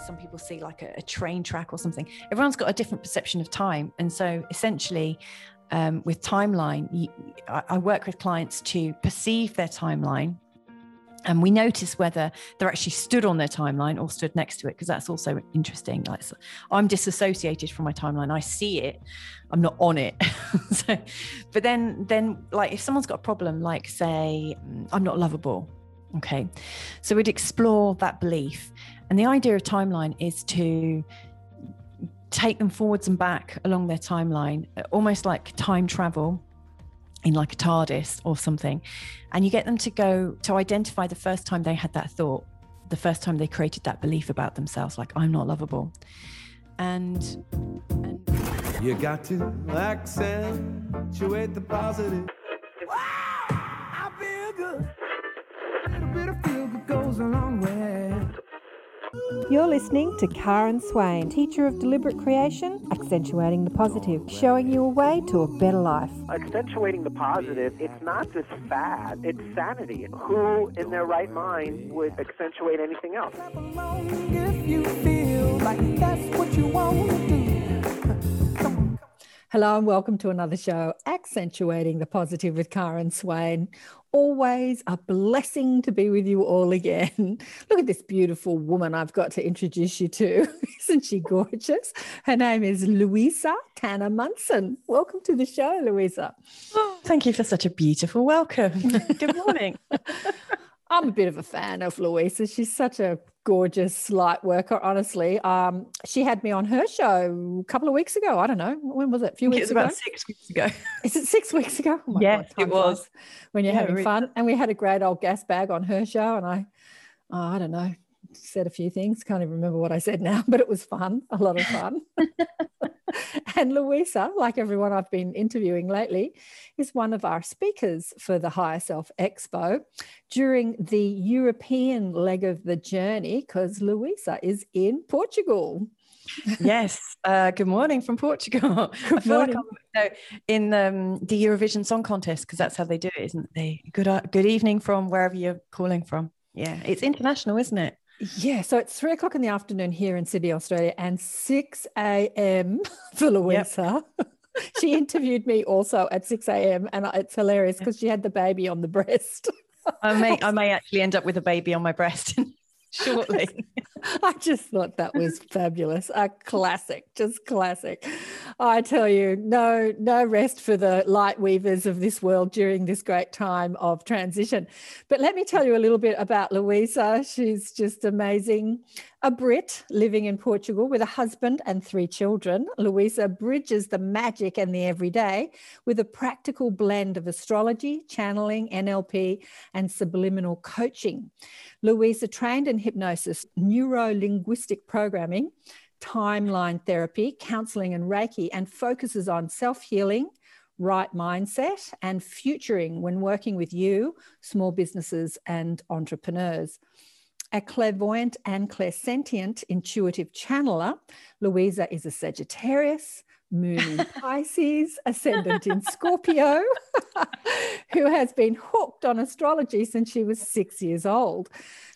some people see like a, a train track or something. Everyone's got a different perception of time. And so essentially, um, with timeline, you, I, I work with clients to perceive their timeline and we notice whether they're actually stood on their timeline or stood next to it because that's also interesting. Like so i'm disassociated from my timeline. I see it. I'm not on it. So but then then like if someone's got a problem like say i'm not lovable. Okay. So we'd explore that belief and the idea of timeline is to take them forwards and back along their timeline almost like time travel in like a TARDIS or something, and you get them to go to identify the first time they had that thought, the first time they created that belief about themselves, like I'm not lovable, and, and you got to accentuate the positive. You're listening to Karen Swain, teacher of deliberate creation, accentuating the positive, showing you a way to a better life. Accentuating the positive, it's not just fad, it's sanity. Who in their right mind would accentuate anything else? If you feel like that's what you want to do. Hello and welcome to another show, Accentuating the Positive with Karen Swain. Always a blessing to be with you all again. Look at this beautiful woman I've got to introduce you to. Isn't she gorgeous? Her name is Louisa Tanner Munson. Welcome to the show, Louisa. oh, thank you for such a beautiful welcome good morning I'm a bit of a fan of Louisa. She's such a gorgeous light worker, honestly. Um, she had me on her show a couple of weeks ago. I don't know. When was it? A few weeks ago? it weeks was ago? about six weeks ago Is it six weeks ago? Oh my Yeah, God, it was. When you're Yeah, having really fun. And we had a great old gas bag on her show. And I, oh, I don't know, said a few things. Can't even remember what I said now, but it was fun, a lot of fun. and Louisa, like everyone I've been interviewing lately, is one of our speakers for the Higher Self Expo during the European leg of the journey, because Louisa is in Portugal. yes uh, good morning from portugal i feel like i'm no, in um, the eurovision song contest because that's how they do it isn't they good uh, good evening from wherever you're calling from yeah it's international isn't it Yeah, so it's three o'clock in the afternoon here in Sydney, Australia, and 6 a.m. for Louisa. she interviewed me also at 6 a.m. and it's hilarious because she had the baby on the breast. i may i may actually end up with a baby on my breast shortly I just thought that was fabulous. A classic, just classic. I tell you, no, no rest for the light weavers of this world during this great time of transition. But let me tell you a little bit about Louisa. She's just amazing. A Brit living in Portugal with a husband and three children. Louisa bridges the magic and the everyday with a practical blend of astrology, channeling, NLP, and subliminal coaching. Louisa trained in hypnosis, neuro linguistic programming, timeline therapy, counseling, and Reiki, and focuses on self healing, right mindset, and futuring when working with you, small businesses, and entrepreneurs. A clairvoyant and clairsentient intuitive channeler, Louisa is a Sagittarius, moon in Pisces, ascendant in Scorpio, who has been hooked on astrology since she was six years old.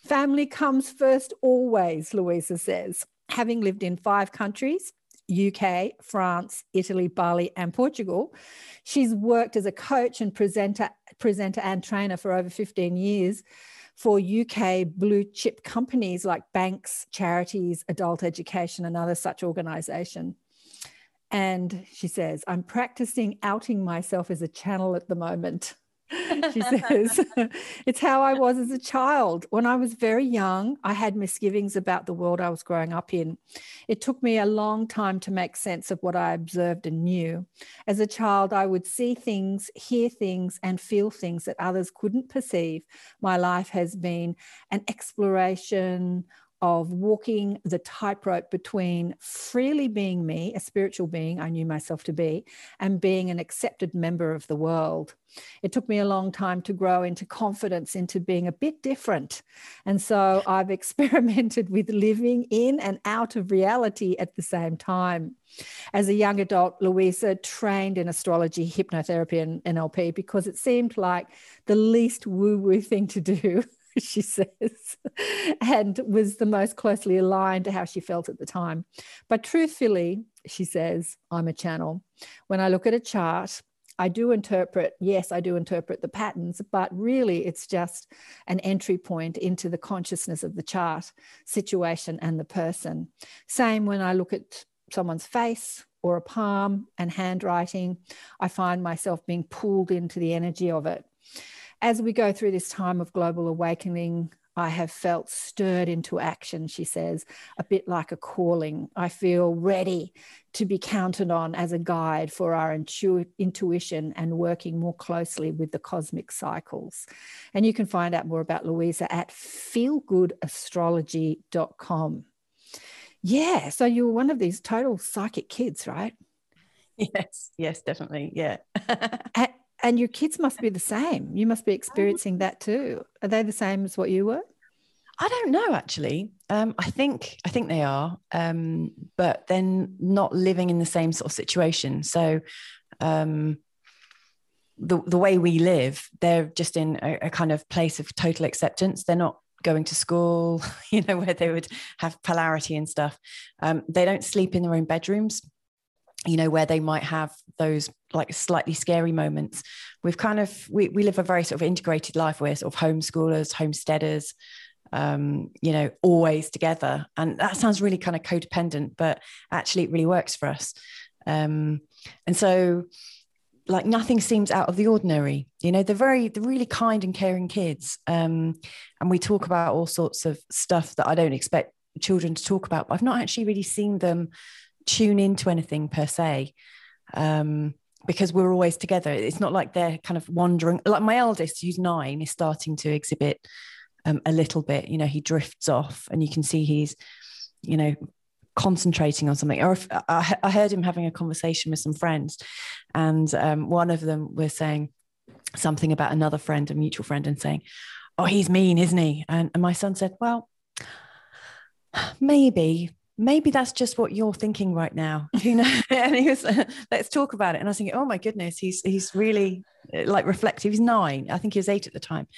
Family comes first always, Louisa says. Having lived in five countries, UK, France, Italy, Bali, and Portugal. She's worked as a coach and presenter, presenter and trainer for over 15 years for UK blue chip companies like banks, charities, adult education, and other such organization. And she says, I'm practicing outing myself as a channel at the moment. She says, It's how I was as a child. When I was very young, I had misgivings about the world I was growing up in. It took me a long time to make sense of what I observed and knew. As a child, I would see things, hear things, and feel things that others couldn't perceive. My life has been an exploration of walking the tightrope between freely being me, a spiritual being I knew myself to be, and being an accepted member of the world. It took me a long time to grow into confidence, into being a bit different. And so I've experimented with living in and out of reality at the same time. As a young adult, Louisa trained in astrology, hypnotherapy, and NLP because it seemed like the least woo woo thing to do. she says, and was the most closely aligned to how she felt at the time. But truthfully, she says, I'm a channel. When I look at a chart, I do interpret, yes, I do interpret the patterns, but really it's just an entry point into the consciousness of the chart, situation, and the person. Same when I look at someone's face or a palm and handwriting, I find myself being pulled into the energy of it. As we go through this time of global awakening, I have felt stirred into action, she says, a bit like a calling. I feel ready to be counted on as a guide for our intu- intuition and working more closely with the cosmic cycles. And you can find out more about Louisa at feelgoodastrology.com. Yeah, so you were one of these total psychic kids, right? Yes, yes, definitely. Yeah. and, and your kids must be the same. You must be experiencing that too. Are they the same as what you were? I don't know actually. Um, I think I think they are, um, but then not living in the same sort of situation. So um, the the way we live, they're just in a, a, kind of place of total acceptance. They're not going to school, you know, where they would have polarity and stuff. Um, they don't sleep in their own bedrooms you know where they might have those like slightly scary moments. We've kind of we, we live a very sort of integrated life. We're sort of homeschoolers homesteaders um, you know always together. And that sounds really kind of codependent but actually it really works for us. Um, and so like nothing seems out of the ordinary. You know they're very they're really kind and caring kids um, and we talk about all sorts of stuff that i don't expect children to talk about but i've not actually really seen them tune into anything per se um, because we're always together. It's not like they're kind of wandering. Like my eldest, who's nine, is starting to exhibit um, a little bit. You know, he drifts off, and you can see he's, you know, concentrating on something. Or if, I, I, heard him having a conversation with some friends, and um, one of them was saying something about another friend, a mutual friend, and saying, "Oh, he's mean, isn't he?" And, and my son said, "Well." Maybe, maybe that's just what you're thinking right now you know? And he was let's talk about it. And i was thinking oh my goodness he's he's really uh, like reflective. He's nine. I think he was eight at the time.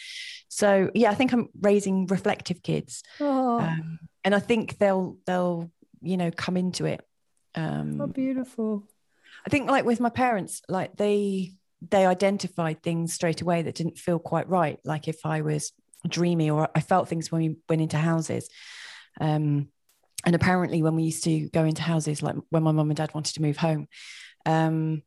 So yeah i think i'm raising reflective kids. Oh. um, and i think they'll they'll you know come into it. Um oh, beautiful. I think like with my parents like they they identified things straight away that didn't feel quite right. Like if i was dreamy or i felt things when we went into houses. Um and apparently when we used to go into houses like when my mum and dad wanted to move home um,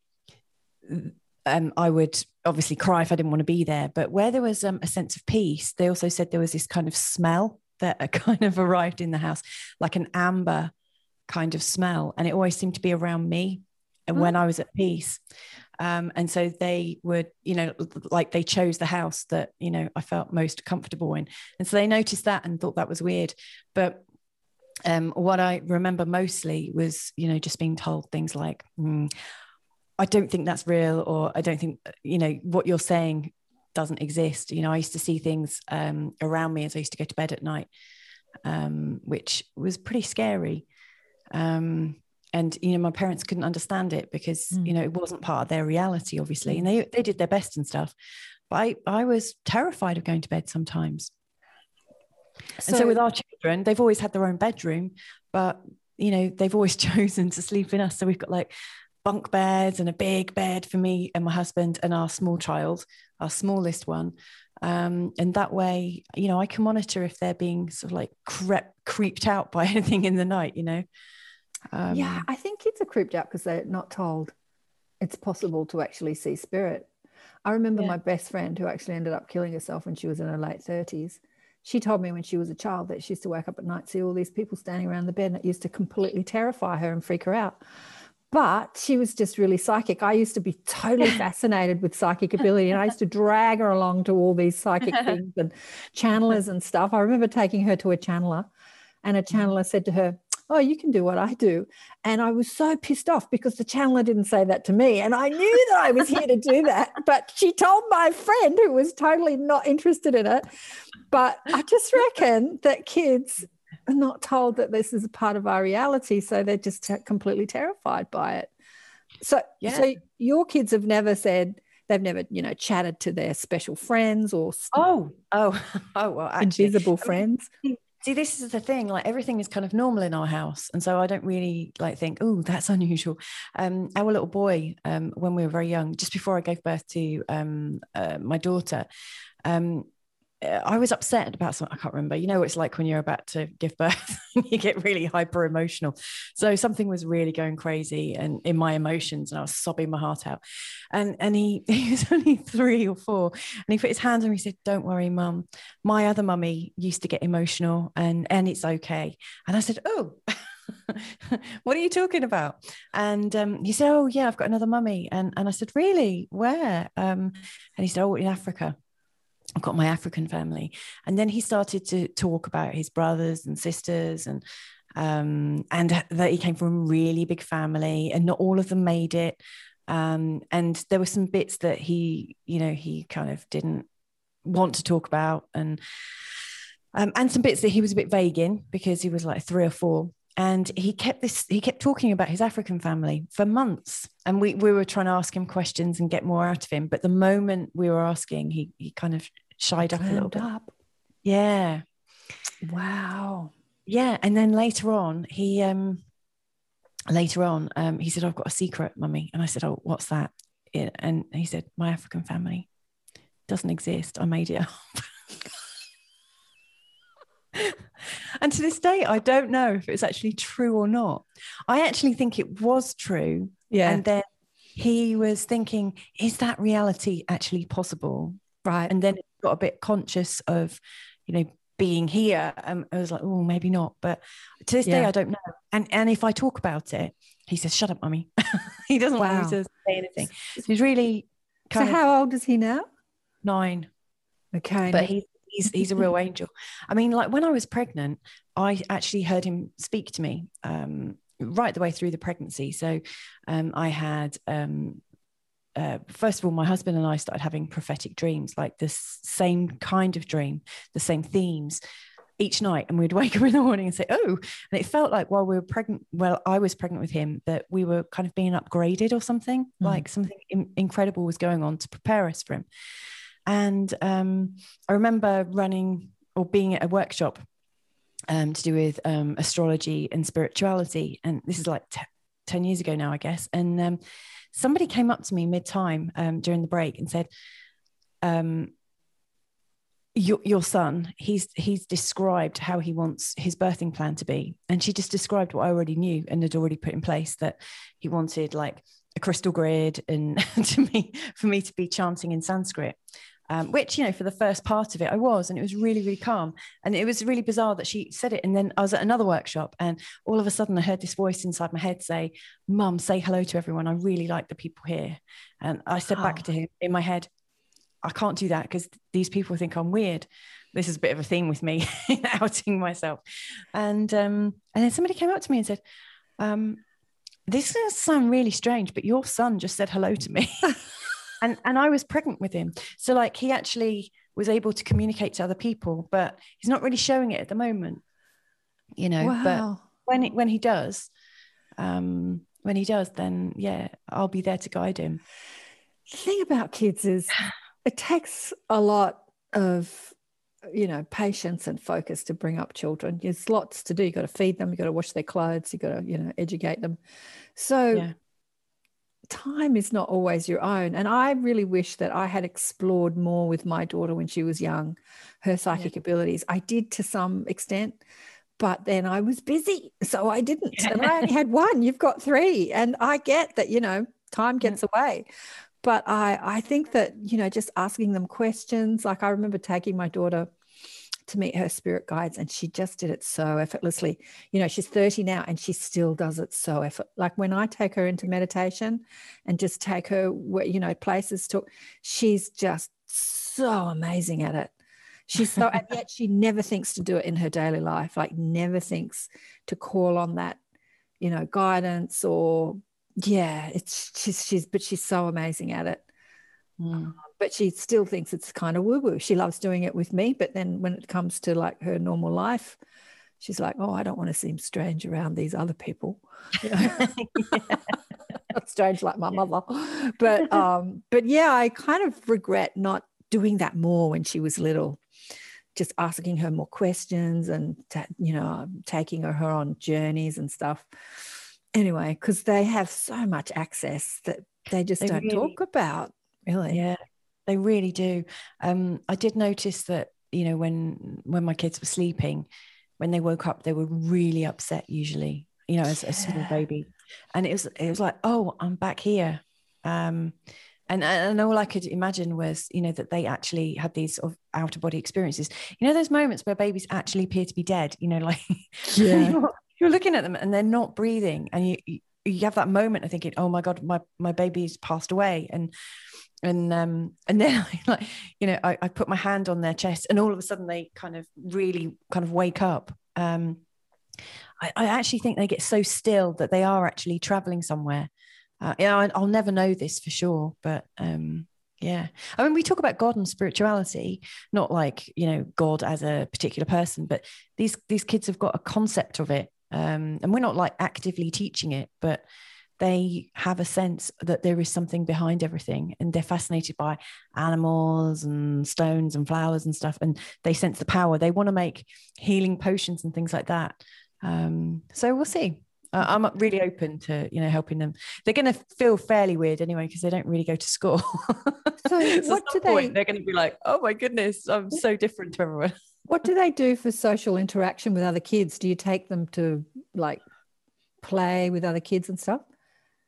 um, I would obviously cry if I didn't want to be there. But where there was um, a sense of peace, they also said there was this kind of smell that kind of arrived in the house, like an amber kind of smell. And it always seemed to be around me and when I was at peace. Um, and so they would, you know, like they chose the house that, you know, I felt most comfortable in. And so they noticed that and thought that was weird. But um, what I remember mostly was, you know, just being told things like, mm, I don't think that's real, or I don't think, you know, what you're saying doesn't exist. You know, I used to see things um, around me as I used to go to bed at night, um, which was pretty scary. Um, and you know, my parents couldn't understand it because mm. you know it wasn't part of their reality, obviously, and they they did their best and stuff. But I I was terrified of going to bed sometimes. So, and so with our children, they've always had their own bedroom, but you know, they've always chosen to sleep in us. So we've got like bunk beds and a big bed for me and my husband and our small child, our smallest one. Um, and that way, you know, I can monitor if they're being sort of like crept, creeped out by anything in the night, you know. Um, yeah, I think kids are creeped out because they're not told it's possible to actually see spirit. I remember yeah. my best friend who actually ended up killing herself when she was in her late 30s she told me when she was a child that she used to wake up at night, see all these people standing around the bed, and it used to completely terrify her and freak her out. But she was just really psychic. I used to be totally fascinated with psychic ability, and I used to drag her along to all these psychic things and channelers and stuff. I remember taking her to a channeler, and a channeler said to her, oh, you can do what I do. And I was so pissed off because the channeler didn't say that to me. And I knew that I was here to do that. But she told my friend who was totally not interested in it. But I just reckon that kids are not told that this is a part of our reality. So they're just completely terrified by it. So, yeah. so your kids have never said, they've never you know chatted to their special friends or Oh, oh, oh, well, invisible friends. See, this is the thing. Like everything is kind of normal in our house, and so I don't really like think, oh, that's unusual. Um, our little boy, um, when we were very young, just before I gave birth to um, uh, my daughter, um, I was upset about something. I can't remember. You know what it's like when you're about to give birth, you get really hyper emotional. So something was really going crazy, and in my emotions, and I was sobbing my heart out. And and he he was only three or four, and he put his hands on me. He said, "Don't worry, mum. My other mummy used to get emotional, and and it's okay." And I said, "Oh." what are you talking about? And um, he said, "Oh yeah, I've got another mummy." And and I said, "Really? Where?" Um, and he said, "Oh, in Africa." I've got my African family. And then he started to talk about his brothers and sisters and um, and that he came from a really big family and not all of them made it. Um, and there were some bits that he, you know, he kind of didn't want to talk about and um, and some bits that he was a bit vague in because he was like three or four and he kept this he kept talking about his african family for months. And we, we were trying to ask him questions and get more out of him. But the moment we were asking he, he kind of shied up a little bit. up. yeah. Wow. yeah. And then later on he um later on um he said i've got a secret mummy. And i said oh what's that? And he said my african family doesn't exist. I made it up and to this day i don't know if it's actually true or not. I actually think it was true. Yeah. and then he was thinking is that reality actually possible? Right. and then got a bit conscious of you know being here. Um, i was like oh maybe not. But to this day i don't know. And and if i talk about it he says shut up mummy. He doesn't want me to say anything. So he's really so of how old is he now? nine. Okay. but he, he's he's a real angel i mean like when i was pregnant i actually heard him speak to me um right the way through the pregnancy so um i had um uh, first of all, my husband and I started having prophetic dreams, like the same kind of dream, the same themes each night. And we'd wake up in the morning and say, Oh, and it felt like while we were pregnant, well, I was pregnant with him, that we were kind of being upgraded or something, like something in- incredible was going on to prepare us for him. And um, I remember running or being at a workshop um, to do with um, astrology and spirituality. And this is like t- 10 years ago now, I guess. And um, somebody came up to me mid time um, during the break and said, um, your, your son, he's he's described how he wants his birthing plan to be. And she just described what I already knew and had already put in place that he wanted like a crystal grid and to me for me to be chanting in Sanskrit. Um, which you know for the first part of it I was and it was really really calm. And it was really bizarre that she said it and then I was at another workshop and all of a sudden I heard this voice inside my head say mum say hello to everyone. I really like the people here. And I said back Oh. to him in my head I can't do that because these people think I'm weird. This is a bit of a theme with me outing myself. And um and then somebody came up to me and said um this is sound really strange but your son just said hello to me and and I was pregnant with him. So like he actually was able to communicate to other people, but he's not really showing it at the moment. You know, but when it, when he does, um, when he does, then yeah, I'll be there to guide him. The thing about kids is it takes a lot of you know patience and focus to bring up children there's lots to do you've got to feed them you've got to wash their clothes you've got to you know educate them so Yeah. Time is not always your own and i really wish that i had explored more with my daughter when she was young her psychic abilities. I did to some extent but then i was busy so i didn't and i only had one you've got three and i get that you know time gets away. But i i think that you know just asking them questions like i remember taking my daughter to meet her spirit guides and she just did it so effortlessly. You know she's 30 now and she still does it so effort like when i take her into meditation and just take her where you know places to she's just so amazing at it. She's so and yet she never thinks to do it in her daily life like never thinks to call on that you know guidance or yeah it's she's she's but she's so amazing at it. Mm. But she still thinks it's kind of woo woo. She loves doing it with me, but then when it comes to like her normal life, she's like, "Oh, I don't want to seem strange around these other people." You know? not strange like my mother. But um, but yeah, I kind of regret not doing that more when she was little. Just asking her more questions and ta- you know taking her on journeys and stuff. Anyway, because they have so much access that they just They don't really- talk about. Really, Yeah, they really do. Um, I did notice that you know when when my kids were sleeping, when they woke up, they were really upset. Usually, you know, as a small baby, and it was it was like, oh, I'm back here. Um, and and all I could imagine was, you know, that they actually had these sort of out of body experiences. You know, those moments where babies actually appear to be dead. You know, like Yeah. you're, you're looking at them and they're not breathing, and you you, you have that moment of thinking, oh my god, my my baby's passed away, and and um and then I like you know I, I put my hand on their chest and all of a sudden they kind of really kind of wake up. Um I, I actually think they get so still that they are actually traveling somewhere. Uh, yeah I, i'll never know this for sure but um yeah. I mean we talk about god and spirituality not like you know god as a particular person but these these kids have got a concept of it um and we're not like actively teaching it but they have a sense that there is something behind everything and they're fascinated by animals and stones and flowers and stuff and they sense the power. They want to make healing potions and things like that. Um, so we'll see. Uh, i'm really open to you know helping them. They're going to feel fairly weird anyway because they don't really go to school. So at what some do point, they- they're going to be like oh my goodness i'm so different to everyone What do they do for social interaction with other kids? Do you take them to like play with other kids and stuff?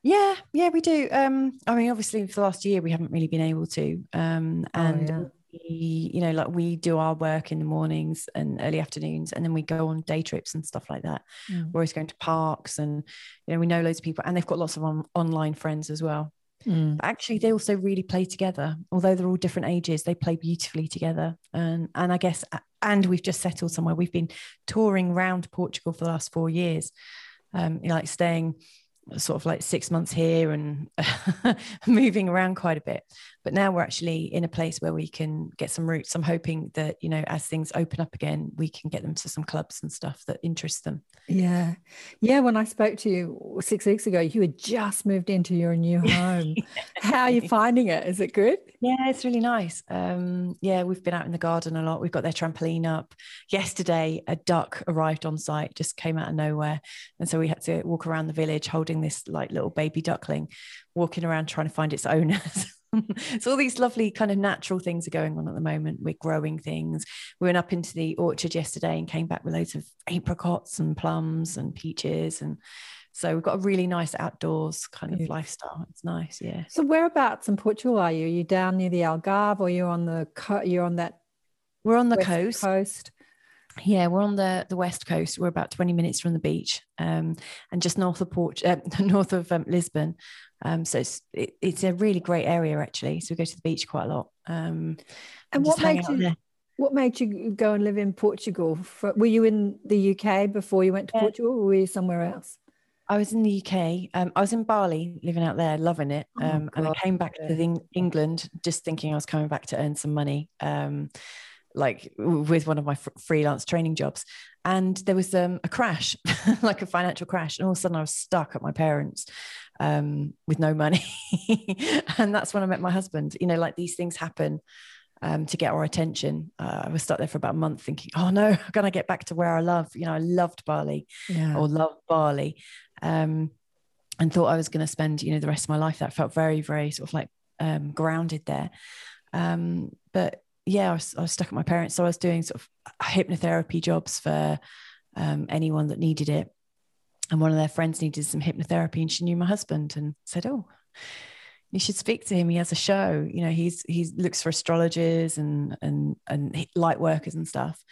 Yeah, yeah, we do. Um, I mean, obviously, for the last year, we haven't really been able to. Um, Oh, and yeah. we, you know, like we do our work in the mornings and early afternoons, and then we go on day trips and stuff like that. Mm. We're always going to parks, and you know, we know loads of people, and they've got lots of on- online friends as well. Mm. But actually, they also really play together. Although they're all different ages, they play beautifully together. And and I guess, and we've just settled somewhere. We've been touring around Portugal for the last four years, um, you know, like staying sort of like six months here and moving around quite a bit. But now we're actually in a place where we can get some roots. I'm hoping that, you know, as things open up again, we can get them to some clubs and stuff that interest them. Yeah. Yeah. When I spoke to you six weeks ago, you had just moved into your new home. How are you finding it? Is it good? Yeah, it's really nice. Um, yeah, we've been out in the garden a lot. We've got their trampoline up. Yesterday, a duck arrived on site, just came out of nowhere. And so we had to walk around the village holding this like little baby duckling, walking around trying to find its owners. so all these lovely kind of natural things are going on at the moment. We're growing things. We went up into the orchard yesterday and came back with loads of apricots and plums and peaches. And so we've got a really nice outdoors kind of Beautiful. lifestyle. It's nice. Yeah. So whereabouts in Portugal are you? Are you down near the Algarve or you're on the co- you're on that We're on the coast. coast? Yeah, we're on the the west coast. We're about twenty minutes from the beach, um, and just north of Port, uh, north of um, Lisbon. Um, so it's it, it's a really great area actually. So we go to the beach quite a lot. Um, And what made you what made you go and live in Portugal? For, were you in the UK before you went to Yeah. Portugal or were you somewhere else? I was in the UK. Um, I was in Bali, living out there, loving it. Oh, Um, and I came back to the, England just thinking I was coming back to earn some money, um, like with one of my fr- freelance training jobs. And there was um, a crash, like a financial crash, and all of a sudden I was stuck at my parents um, with no money. and that's when I met my husband. You know, like these things happen. Um, to get our attention, uh, I was stuck there for about a month, thinking, "Oh no, I'm gonna get back to where I love." You know, I loved Bali, Yeah. or loved Bali, um, and thought I was going to spend, you know, the rest of my life. That felt very, very sort of like um, grounded there. Um, but yeah, I was, I was stuck at my parents, so I was doing sort of hypnotherapy jobs for um, anyone that needed it. And one of their friends needed some hypnotherapy, and she knew my husband and said, "Oh." You should speak to him. He has a show. You know, he's he looks for astrologers and and and light workers and stuff.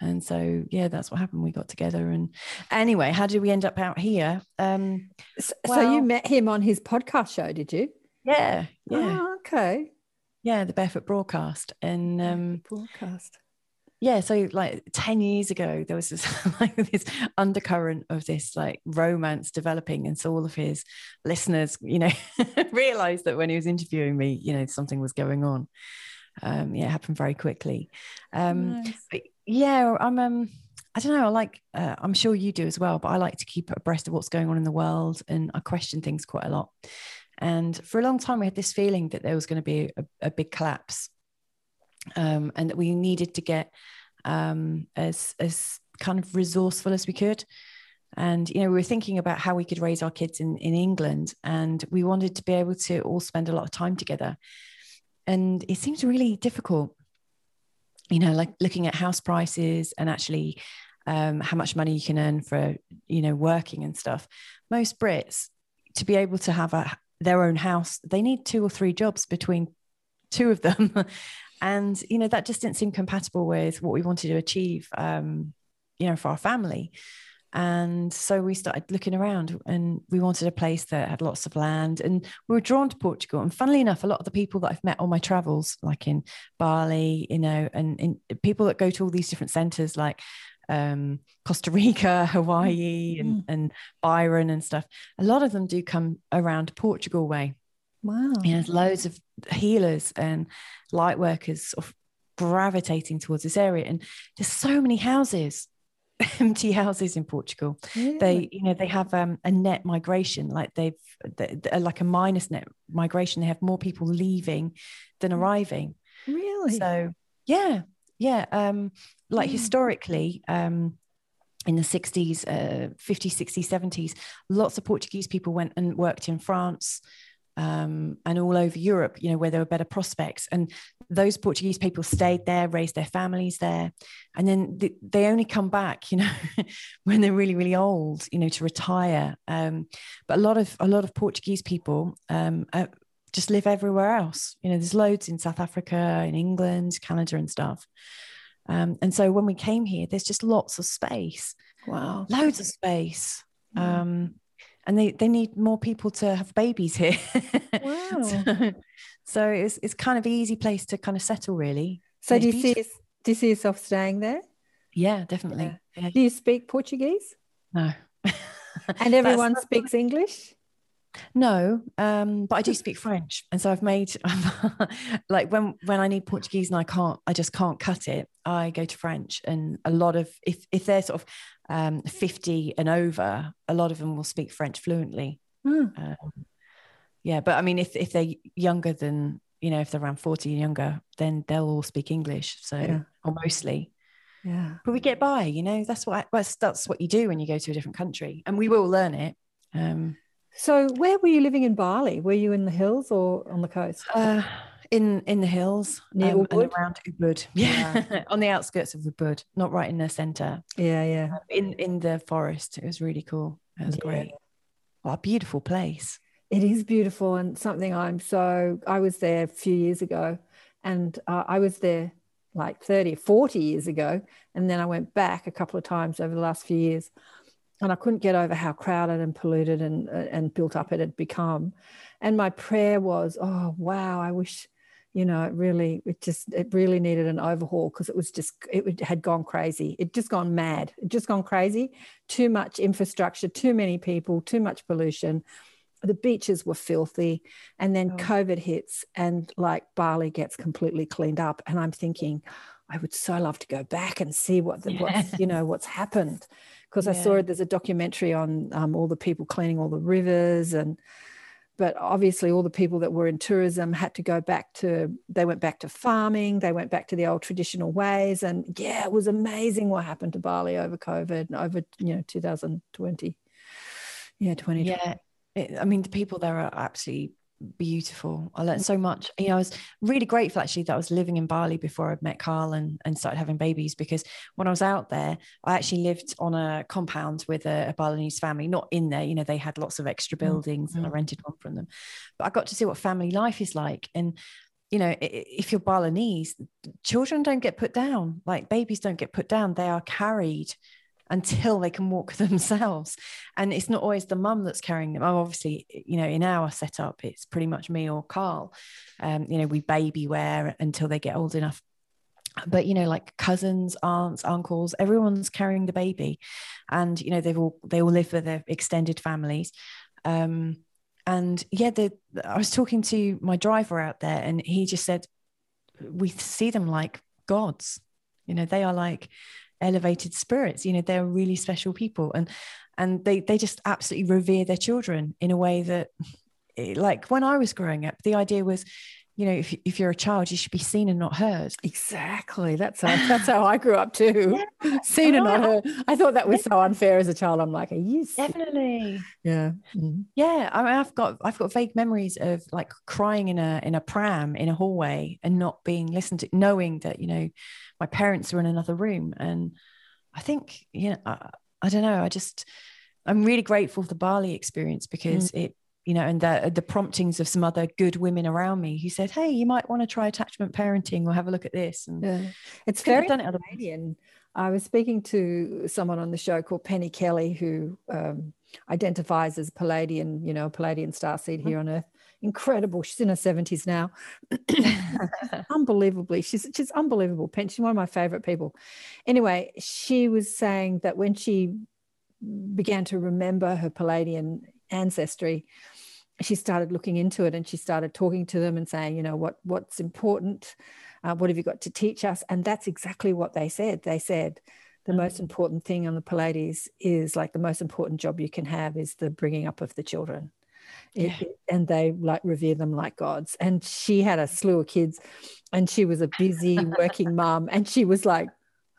And so, yeah, that's what happened. We got together. And anyway, how did we end up out here? Um, So, so you met him on his podcast show, did you? yeah, yeah, Oh, okay. Yeah, the Barefoot broadcast. And um, Podcast. yeah, so like 10 years ago, there was this like this undercurrent of this like romance developing. And so all of his listeners, you know, realized that when he was interviewing me, you know, something was going on. Um, yeah, it happened very quickly. Um, Nice. but yeah i'm um I don't know. I like, uh, I'm sure you do as well, but I like to keep abreast of what's going on in the world and I question things quite a lot. And for a long time, we had this feeling that there was going to be a, a big collapse um, and that we needed to get um, as, as kind of resourceful as we could. And, you know, we were thinking about how we could raise our kids in, in England and we wanted to be able to all spend a lot of time together. And it seems really difficult you know, like looking at house prices and actually um, how much money you can earn for you know working and stuff most brits to be able to have a their own house they need two or three jobs between two of them and you know that just didn't seem compatible with what we wanted to achieve um, you know for our family and so we started looking around and we wanted a place that had lots of land. And we were drawn to Portugal. And funnily enough, a lot of the people that I've met on my travels, like in Bali, you know, and in, people that go to all these different centers like um, Costa Rica, Hawaii, and, mm. and Byron and stuff, a lot of them do come around Portugal way. Wow. You know, there's loads of healers and light workers sort of gravitating towards this area. And there's so many houses empty houses in Portugal. Yeah. They, you know, they have um, a net migration, like they've they, like a minus net migration. They have more people leaving than mm. arriving. Really? So yeah, yeah. Um, like mm. historically, um, in the 60s, uh, 50s, 60s, 70s, lots of Portuguese people went and worked in France, um, and all over Europe, you know, where there were better prospects. And those Portuguese people stayed there, raised their families there. And then th- they only come back, you know, when they're really, really old, you know, to retire. Um, but a lot of a lot of Portuguese people um, uh, just live everywhere else. You know, there's loads in South Africa, in England, Canada, and stuff. Um, and so when we came here, there's just lots of space. Wow, loads of space. Mm and they they need more people to have babies here. Wow. so, so, it's it's kind of an easy place to kind of settle, really. So do you see do you see yourself staying there? Yeah, definitely. Yeah. Yeah. Do you speak Portuguese? No. and everyone speaks English? No, um, but I do speak French, and so I've made like when when I need Portuguese and I can't, I just can't cut it. I go to French, and a lot of if if they're sort of um, fifty and over, a lot of them will speak French fluently. Mm. Um, yeah, but I mean, if if they're younger than you know, if they're around forty and younger, then they'll all speak English. So yeah. or mostly. Yeah. But we get by, you know. That's what I, that's, that's what you do when you go to a different country, and we will learn it. Um, so, where were you living in Bali? Were you in the hills or on the coast? Uh, in in the hills near um, and around Ubud. Yeah, on the outskirts of Ubud, not right in the center. Yeah, yeah. Um, in in the forest, it was really cool. It was yeah. great. What a beautiful place. It is beautiful and something I'm so. I was there a few years ago, and uh, I was there like 30, 40 years ago, and then I went back a couple of times over the last few years and I couldn't get over how crowded and polluted and uh, and built up it had become. And my prayer was, oh wow, I wish, you know, it really, it just, it really needed an overhaul because it was just, it had gone crazy. It just gone mad. It just gone crazy. Too much infrastructure, too many people, too much pollution. The beaches were filthy, and then oh. COVID hits, and like Bali gets completely cleaned up. And I'm thinking, I would so love to go back and see what the, yeah. what's, you know, what's happened because yeah. I saw there's a documentary on um, all the people cleaning all the rivers and but obviously all the people that were in tourism had to go back to they went back to farming they went back to the old traditional ways and yeah it was amazing what happened to bali over covid and over you know 2020 yeah 2020 yeah. I mean the people there are absolutely beautiful. I learned so much. You know, I was really grateful actually that I was living in Bali before I met Carl and, and started having babies because when I was out there, I actually lived on a compound with a, a Balinese family, not in there, you know, they had lots of extra mm, buildings mm-hmm. and I mm. rented one from them. But I got to see what family life is like. And you know, if you're Balinese, children don't get put down, like babies don't get put down. They are carried until they can walk themselves. And it's not always the mum that's carrying them. Oh, obviously, you know, in our setup, it's pretty much me or Carl. Um, you know, we baby wear until they get old enough. But you know, like cousins, aunts, uncles, everyone's carrying the baby, and you know they've all they all live with their extended families. Um, and yeah, the, I was talking to my driver out there, and he just said, "We see them like gods. You know, they are like elevated spirits you know they're really special people and and they they just absolutely revere their children in a way that eh, like when i was growing up the idea was you know if, if you're a child you should be seen and not heard Exactly. That's how that's how I grew up too. Seen and not heard. I thought that was so unfair as a child. I'm like, are you sick? definitely Yeah. Mhm. yeah I mean, i've got i've got vague memories of like crying in a in a pram in a hallway and not being listened to knowing that you know my parents were in another room and i think you know i, I don't know i just i'm really grateful for the bali experience because it you know and the the promptings of some other good women around me who said hey you might want to try attachment parenting or have a look at this and Yeah. It's very done it. Canadian. I was speaking to someone on the show called Penny Kelly, who um, identifies as Pleiadian, you know, Pleiadian starseed here on Earth. Incredible. She's in her 70s now. Unbelievably. She's she's unbelievable. Pen- She's one of my favorite people. Anyway, she was saying that when she began to remember her Pleiadian ancestry, she started looking into it and she started talking to them and saying, you know, what what's important, uh, what have you got to teach us? And that's exactly what they said. They said the most important thing on the Pleiades is like the most important job you can have is the bringing up of the children. It- Yeah. and they like revere them like gods. And she had a slew of kids, and she was a busy working mom, and she was like,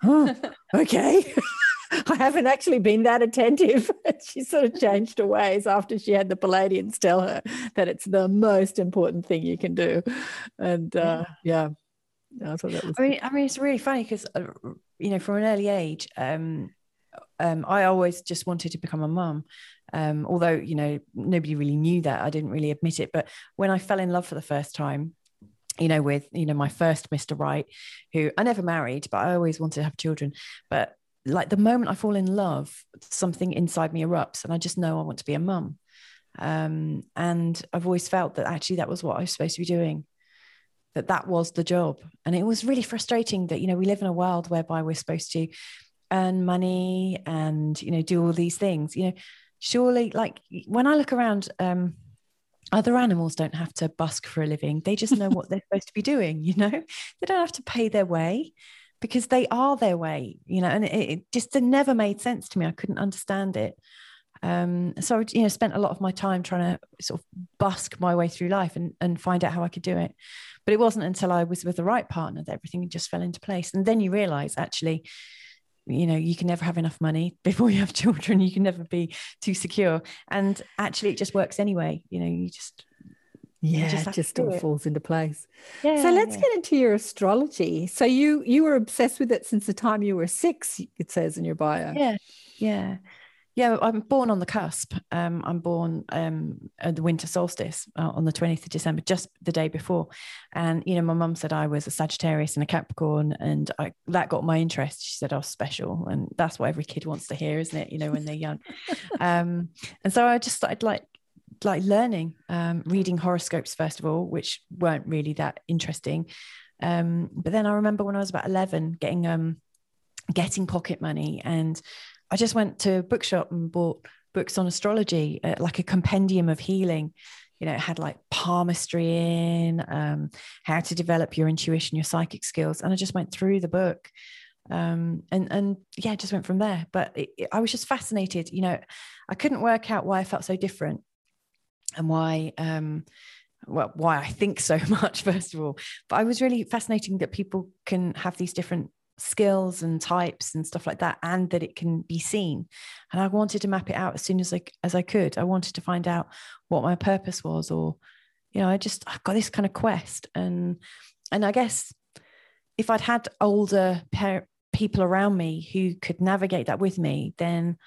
"Huh, okay." I haven't actually been that attentive. she sort of changed her ways after she had the Pleiadians tell her that it's the most important thing you can do. And uh, yeah, I thought that was. I mean, I mean, it's really funny because uh, you know, from an early age, um, um, I always just wanted to become a mum. Um, although you know, nobody really knew that. I didn't really admit it. But when I fell in love for the first time, you know, with you know my first Mr. Right, who I never married, but I always wanted to have children. But like the moment I fall in love, something inside me erupts, and I just know I want to be a mum. Um, and I've always felt that actually that was what I was supposed to be doing that that was the job and it was really frustrating that you know we live in a world whereby we're supposed to earn money and you know do all these things you know surely like when i look around um other animals don't have to busk for a living. They just know what they're supposed to be doing you know? They don't have to pay their way because they are their way you know? And it, it just it never made sense to me. I couldn't understand it. Um so I, you know spent a lot of my time trying to sort of busk my way through life and, and find out how i could do it. But it wasn't until i was with the right partner that everything just fell into place. And then you realize actually you know you can never have enough money before you have children you can never be too secure and actually it just works anyway you know you just yeah, just it just all it. falls into place. yeah so let's yeah. get into your astrology. So you you were obsessed with it since the time you were six. It says in your bio. yeah yeah yeah i'm born on the cusp. Um i'm born um at the winter solstice uh, on the 20th of december just the day before. And you know my mum said i was a sagittarius and a capricorn and i that got my interest. She said i was special and that's what every kid wants to hear isn't it? You know when they're young. Um and so i just started like like learning um reading horoscopes first of all which weren't really that interesting. Um but then i remember when i was about 11 getting um getting pocket money and I just went to a bookshop and bought books on astrology, uh, like a compendium of healing. You know, it had like palmistry in, um, how to develop your intuition, your psychic skills, and I just went through the book, um, and and yeah, just went from there. But it, it- I was just fascinated. You know, I couldn't work out why I felt so different, and why um, well, why I think so much, first of all. But I was really fascinating that people can have these different skills and types and stuff like that, and that it can be seen. And I wanted to map it out as soon as I as I could. I wanted to find out what my purpose was, or you know, I just I've got this kind of quest, and and I guess if I'd had older people around me who could navigate that with me, then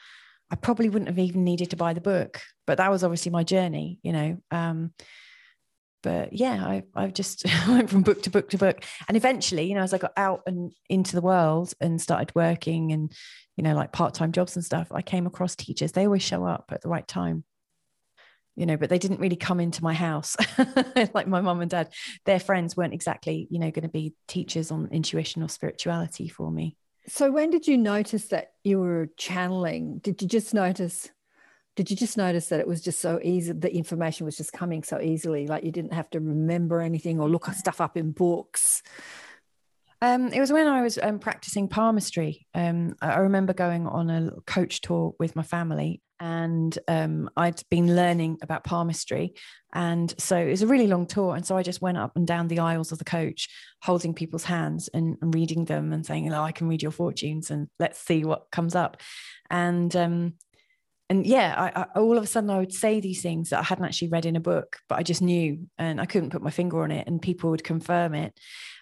I probably wouldn't have even needed to buy the book. But that was obviously my journey, you know. Um, but yeah, I I just went from book to book to book, and eventually, you know, as I got out and into the world and started working and you know, like part time jobs and stuff, I came across teachers. They always show up at the right time, you know, but they didn't really come into my house like my mum and dad. Their friends weren't exactly, you know, going to be teachers on intuition or spirituality for me. So when did you notice that you were channeling? Did you just notice? Did you just notice that it was just so easy? The information was just coming so easily, like you didn't have to remember anything or look stuff up in books. Um, it was when I was um, practicing palmistry. Um, I remember going on a coach tour with my family, and um, I'd been learning about palmistry. And so it was a really long tour. And so I just went up and down the aisles of the coach, holding people's hands and, and reading them and saying, "Oh, I can read your fortunes, and let's see what comes up." And um, and yeah, I, I, all of a sudden I would say these things that I hadn't actually read in a book, but I just knew, and I couldn't put my finger on it, and people would confirm it.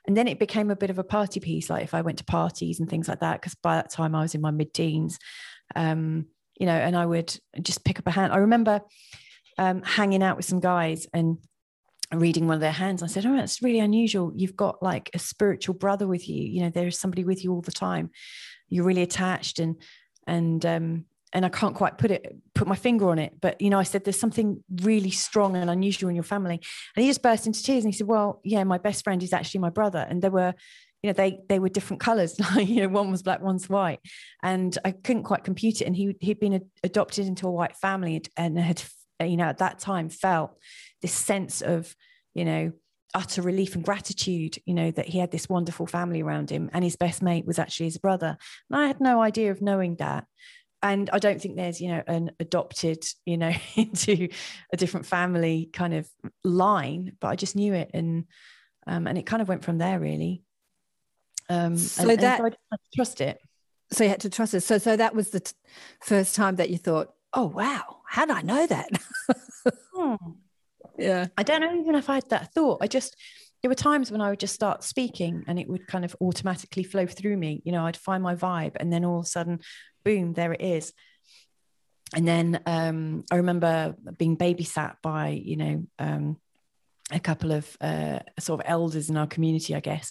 And then it became a bit of a party piece, like if I went to parties and things like that, because by that time I was in my mid-teens, um, you know, and I would just pick up a hand. I remember um, hanging out with some guys and reading one of their hands. I said, "Oh, that's really unusual. You've got like a spiritual brother with you. You know, there's somebody with you all the time. You're really attached and." And um, and I can't quite put it put my finger on it. But you know, I said there's something really strong and unusual in your family. And he just burst into tears and he said, Well, yeah, my best friend is actually my brother. And there were, you know, they they were different colors. Like, you know, one was black, one's white. And I couldn't quite compute it. And he he'd been a- adopted into a white family and had, you know, at that time felt this sense of, you know, utter relief and gratitude, you know, that he had this wonderful family around him and his best mate was actually his brother. And I had no idea of knowing that and I don't think there's, you know, an adopted, you know, into a different family kind of line, but I just knew it, and um, and it kind of went from there, really. Um, So and, and that- I just had to trust it. So you had to trust it. So so that was the t- first time that you thought, oh wow, how did I know that? Hmm. yeah. I don't know even if I had that thought. I just there were times when I would just start speaking and it would kind of automatically flow through me. You know, I'd find my vibe and then all of a sudden, boom, there it is. And then um, I remember being babysat by, you know, um, a couple of uh, sort of elders in our community, I guess.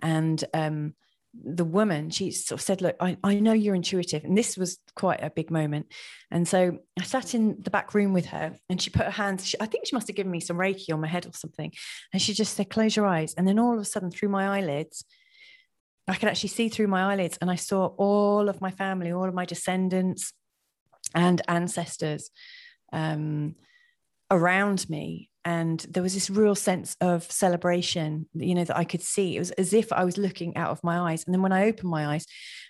And um, the woman, she sort of said, Look, I, I know you're intuitive. And this was quite a big moment. And so I sat in the back room with her and she put her hands, she, I think she must have given me some Reiki on my head or something. And she just said, Close your eyes. And then all of a sudden, through my eyelids, I could actually see through my eyelids and I saw all of my family, all of my descendants and ancestors um, around me. And there was this real sense of celebration, you know, that I could see. It was as if I was looking out of my eyes. And then when I opened my eyes,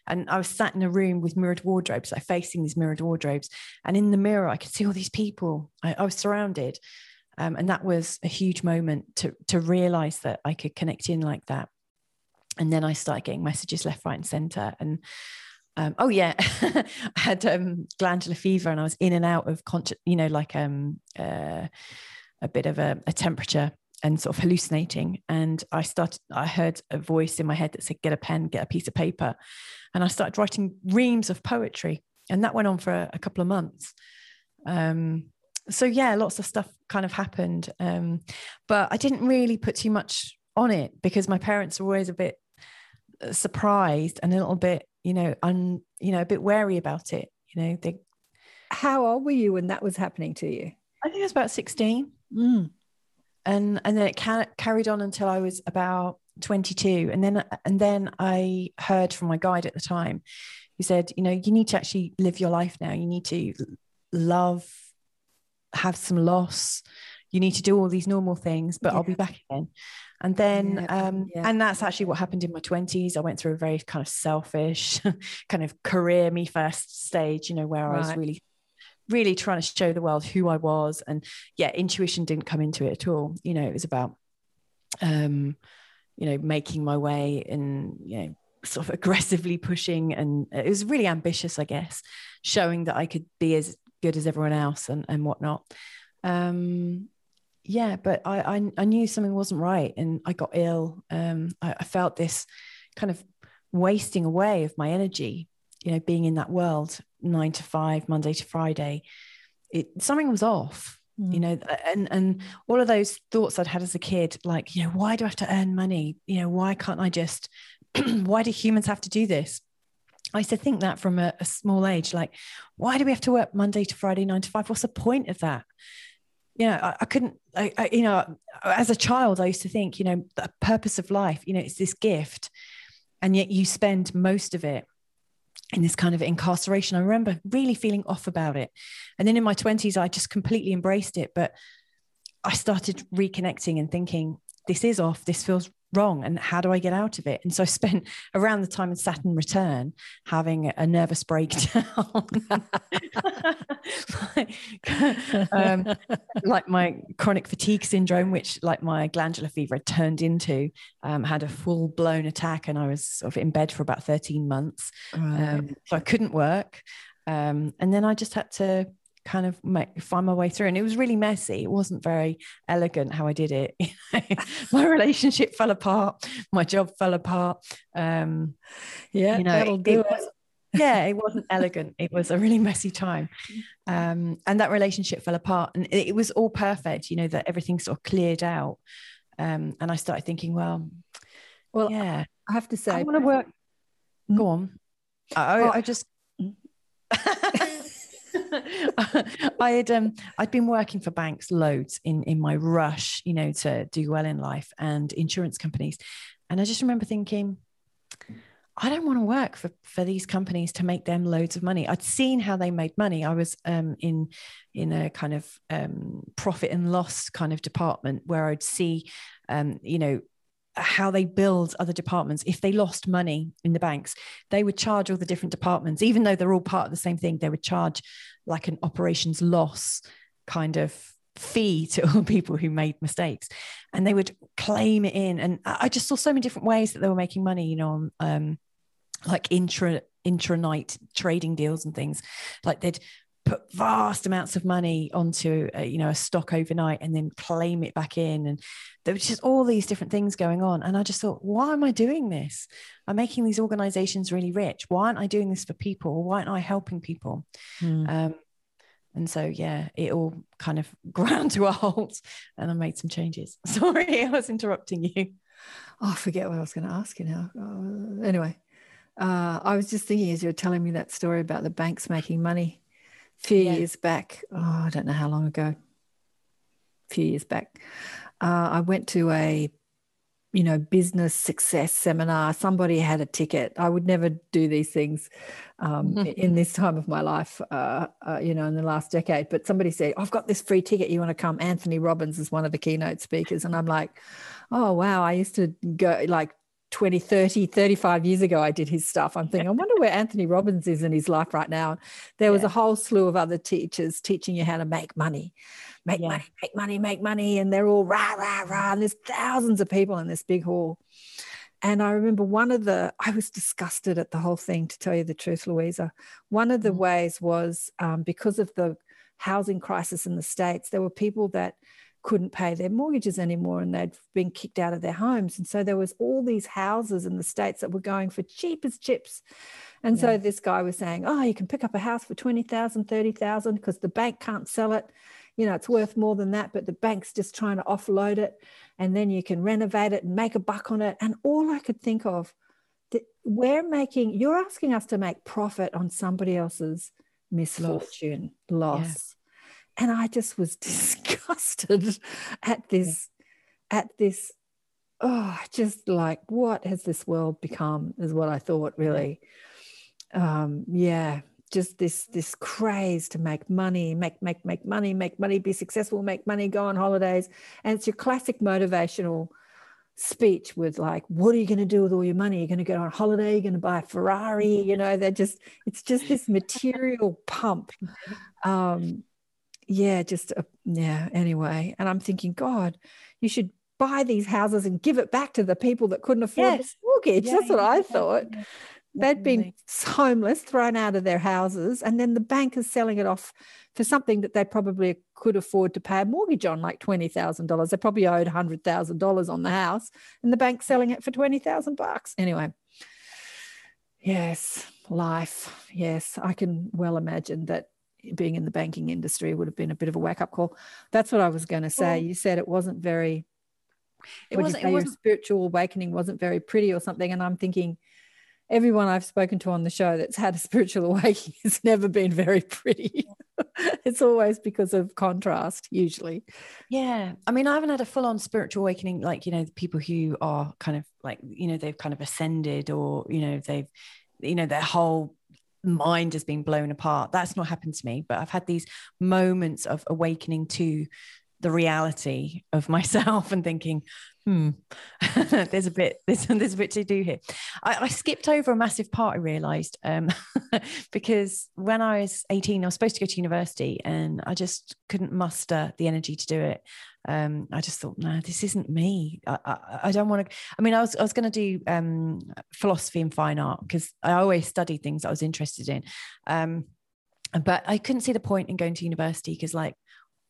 and I was sat in a room with mirrored wardrobes, like facing these mirrored wardrobes. And in the mirror, I could see all these people. I, I was surrounded. Um, and that was a huge moment to, to realize that I could connect in like that. And then I started getting messages left, right, and center. And um, oh yeah, I had um, glandular fever, and I was in and out of conscious, you know, like um, uh, a bit of a, a temperature and sort of hallucinating. And I started, I heard a voice in my head that said, "Get a pen, get a piece of paper," and I started writing reams of poetry, and that went on for a, a couple of months. Um, so yeah, lots of stuff kind of happened, um, but I didn't really put too much on it because my parents were always a bit uh, surprised and a little bit, you know, un, you know, a bit wary about it. You know, they, How old were you when that was happening to you? I think I was about sixteen, Mm. and and then it ca- carried on until I was about twenty two, and then and then I heard from my guide at the time, who said, you know, you need to actually live your life now. You need to love, have some loss. You need to do all these normal things, but I'll be back again. And then, Yeah, um, yeah. and that's actually what happened in my 20s. I went through a very kind of selfish, kind of career me first stage, you know, where I was really, really trying to show the world who I was. And yeah, intuition didn't come into it at all. You know, it was about, um, you know, making my way and, you know, sort of aggressively pushing. And it was really ambitious, I guess, showing that I could be as good as everyone else and, and whatnot. Um, yeah, but I, I I knew something wasn't right, and I got ill. Um, I, I felt this kind of wasting away of my energy. You know, being in that world, nine to five, Monday to Friday, it something was off. You Mm. know, and and all of those thoughts I'd had as a kid, like you know, why do I have to earn money? You know, why can't I just? why do humans have to do this? I used to think that from a, a small age, like, why do we have to work Monday to Friday, nine to five? What's the point of that? you know, I, I couldn't, I, I, you know, as a child, I used to think, you know, the purpose of life, you know, it's this gift. And yet you spend most of it in this kind of incarceration. I remember really feeling off about it. And then in my 20s, I just completely embraced it. But I started reconnecting and thinking, this is off. This feels wrong and how do I get out of it? And so I spent around the time of Saturn return having a nervous breakdown. like, um, like my chronic fatigue syndrome, which like my glandular fever had turned into, um, had a full blown attack and I was sort of in bed for about 13 months. Right. Um, so I couldn't work. Um, and then I just had to kind of make, find my way through. And it was really messy. It wasn't very elegant how I did it. my relationship fell apart. My job fell apart. Um, yeah, you know, that'll do it. was- yeah, it wasn't elegant. It was a really messy time. Um, and that relationship fell apart. And it, it was all perfect, you know, that everything sort of cleared out. Um, and I started thinking, well, well, yeah, I have to say, I want to work. Mm. Go on. I, Oh. I, I just. I had um I'd been working for banks loads in in my rush, you know, to do well in life and insurance companies, and I just remember thinking, I don't want to work for for these companies to make them loads of money. I'd seen how they made money. I was um in in a kind of um profit and loss kind of department where I'd see um you know how they build other departments. If they lost money in the banks, they would charge all the different departments, even though they're all part of the same thing, they would charge like an operations loss kind of fee to all people who made mistakes. And they would claim it in. And I just saw so many different ways that they were making money, you know, on um, like intra intra-night trading deals and things. Like they'd put vast amounts of money onto a, you know a stock overnight and then claim it back in. And there was just all these different things going on. And i just thought why am i doing this? I'm making these organizations really rich. Why aren't i doing this for people? Why aren't i helping people? Hmm. um, and so yeah it all kind of ground to a halt and i made some changes. Sorry i was interrupting you. Oh, I forget what I was going to ask you now. Uh, anyway, uh, I was just thinking as you were telling me that story about the banks making money few Yeah. years back. Oh, I don't know how long ago. A few years back, uh, I went to a you know business success seminar. Somebody had a ticket. I would never do these things um, in this time of my life, uh, uh, you know, in the last decade. But somebody said, "I've got this free ticket. You want to come?" Anthony Robbins is one of the keynote speakers, and I'm like, "Oh wow!" I used to go like 20, 30, 35 years ago, I did his stuff. I'm thinking, I wonder where Anthony Robbins is in his life right now. There was Yeah. a whole slew of other teachers teaching you how to make money, make Yeah. money, make money, make money. And they're all rah, rah, rah. And there's thousands of people in this big hall. And I remember one of the, I was disgusted at the whole thing, to tell you the truth, Louisa. One of the Mhm. ways was um, because of the housing crisis in the States, there were people that couldn't pay their mortgages anymore and they'd been kicked out of their homes. And so there was all these houses in the States that were going for cheap as chips. And so this guy was saying, oh, you can pick up a house for 20,000, 30,000 because the bank can't sell it. You know, it's worth more than that, but the bank's just trying to offload it. And then you can renovate it and make a buck on it. And all I could think of, that we're making, you're asking us to make profit on somebody else's misfortune, loss. And I just was disgusted at this, at this, oh, just like, what has this world become, is what I thought really. Um, yeah, just this this craze to make money, make, make, make money, make money, be successful, make money, go on holidays. And it's your classic motivational speech with like, what are you going to do with all your money? You're going to go on holiday, you're going to buy a Ferrari, you know, they're just, it's just this material pump. Um, yeah, just, uh, yeah, anyway. And I'm thinking, God, you should buy these houses and give it back to the people that couldn't afford Yes. the mortgage. That's what I thought. They'd been homeless, thrown out of their houses, and then the bank is selling it off for something that they probably could afford to pay a mortgage on, like twenty thousand dollars. They probably owed hundred thousand dollars on the house, and the bank's selling it for twenty thousand bucks. Anyway, yes, life. Yes, I can well imagine that being in the banking industry would have been a bit of a wake up call. That's what I was going to say. You said it wasn't very. It what did you wasn't- it your wasn't- spiritual awakening wasn't very pretty or something, and I'm thinking everyone I've spoken to on the show that's had a spiritual awakening has never been very pretty. it's always because of contrast, usually. Yeah. I mean, I haven't had a full on spiritual awakening, like, you know, the people who are kind of like, you know, they've kind of ascended or, you know, they've, you know, their whole mind has been blown apart. That's not happened to me, but I've had these moments of awakening to the reality of myself and thinking, hmm, there's a bit there's, there's a bit to do here. I, I skipped over a massive part. I realised um, because when I was 18, I was supposed to go to university, and I just couldn't muster the energy to do it. Um, I just thought, no, this isn't me. I, I, I don't want to. I mean, I was I was going to do um, philosophy and fine art because I always studied things I was interested in. Um, but I couldn't see the point in going to university because, like,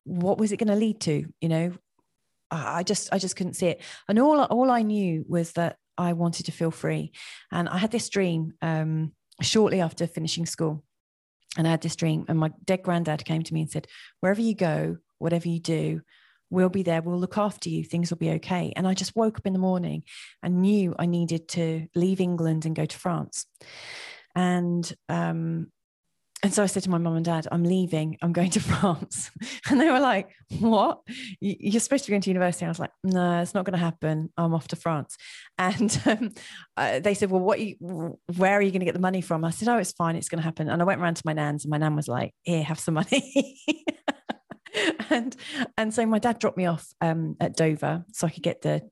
what was it going to lead to? You know, I just I just couldn't see it. And all all I knew was that I wanted to feel free. And I had this dream um, shortly after finishing school. And I had this dream, and my dead granddad came to me and said, Wherever you go, whatever you do, we'll be there. We'll look after you. Things will be okay. And I just woke up in the morning and knew I needed to leave England and go to France. And um, and so I said to my mum and dad, I'm leaving, I'm going to France. And they were like, What? You're supposed to be going to university. And I was like, No, it's not going to happen. I'm off to France. And um, uh, they said, Well, what you, where are you going to get the money from? I said, Oh, it's fine. It's going to happen. And I went around to my nan's, and my nan was like, Here, have some money. and and so my dad dropped me off um, at Dover so I could get the,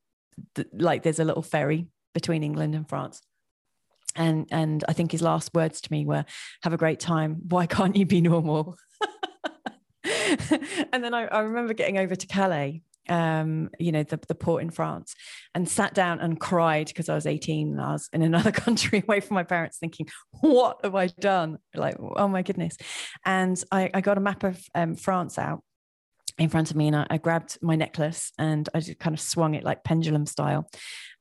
the like there's a little ferry between England and France and and I think his last words to me were, "Have a great time. Why can't you be normal?" and then I, I, remember getting over to Calais, um, you know, the, the port in France, and sat down and cried because I was 18 and I was in another country away from my parents, thinking, "What have I done?" Like, oh my goodness! And I, I got a map of um, France out in front of me and I, I, grabbed my necklace and I just kind of swung it like pendulum style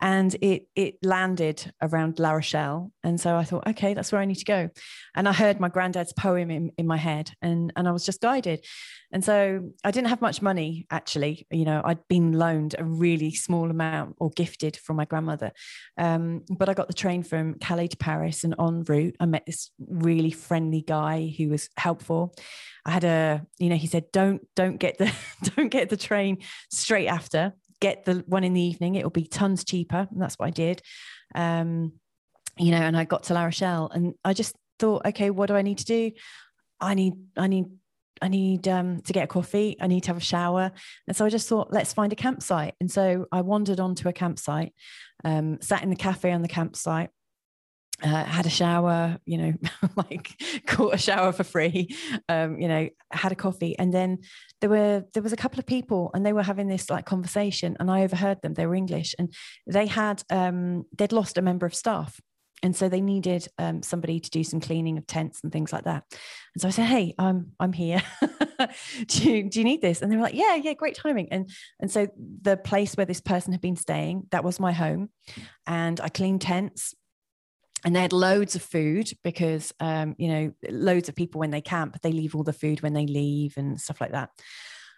and it it landed around La Rochelle. And so I thought okay that's where I need to go. And I heard my granddad's poem in, in my head and and I was just guided. And so I didn't have much money actually. You know I'd been loaned a really small amount or gifted from my grandmother. Um, but I got the train from Calais to Paris and en route. I met this really friendly guy who was helpful. I had a, you know, he said, don't, don't get the, don't get the train straight after, get the one in the evening. It'll be tons cheaper. And that's what I did. Um, you know, and I got to La Rochelle and I just thought, okay, what do I need to do? I need, I need, I need um, to get a coffee. I need to have a shower. And so I just thought, let's find a campsite. And so I wandered onto a campsite, um, sat in the cafe on the campsite, uh, had a shower, you know, like caught a shower for free, um, you know, had a coffee. And then there were, there was a couple of people and they were having this like conversation and I overheard them, they were English and they had, um, they'd lost a member of staff. And so they needed um, somebody to do some cleaning of tents and things like that. And so I said, "Hey, I'm I'm here. do, you, do you need this?" And they were like, "Yeah, yeah, great timing." And and so the place where this person had been staying, that was my home, and I cleaned tents and they had loads of food because um, you know loads of people when they camp they leave all the food when they leave and stuff like that.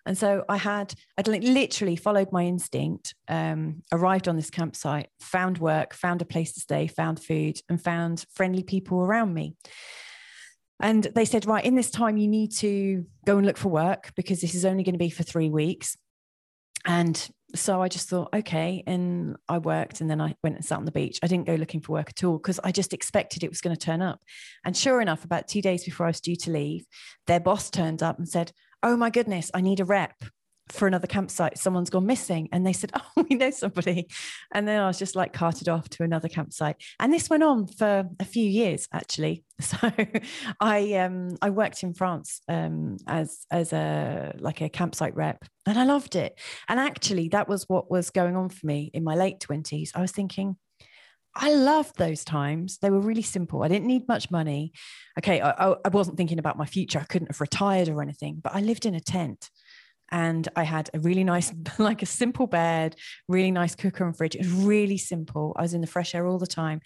And so i had i'd literally followed my instinct um, arrived on this campsite found work found a place to stay found food and found friendly people around me. And they said right in this time you need to go and look for work because this is only going to be for three weeks. And so I just thought, okay. And I worked and then I went and sat on the beach. I didn't go looking for work at all because I just expected it was going to turn up. And sure enough, about two days before I was due to leave, their boss turned up and said, Oh my goodness, I need a rep for another campsite. Someone's gone missing. And they said, Oh, we know somebody. And then I was just like carted off to another campsite. And this went on for a few years, actually. So I um I worked in France um as as a like a campsite rep and I loved it. And actually that was what was going on for me in my late 20s. I was thinking, I loved those times. They were really simple. I didn't need much money. Okay, I, I wasn't thinking about my future. I couldn't have retired or anything, but I lived in a tent and I had a really nice, like a simple bed, really nice cooker and fridge. It was really simple. I was in the fresh air all the time.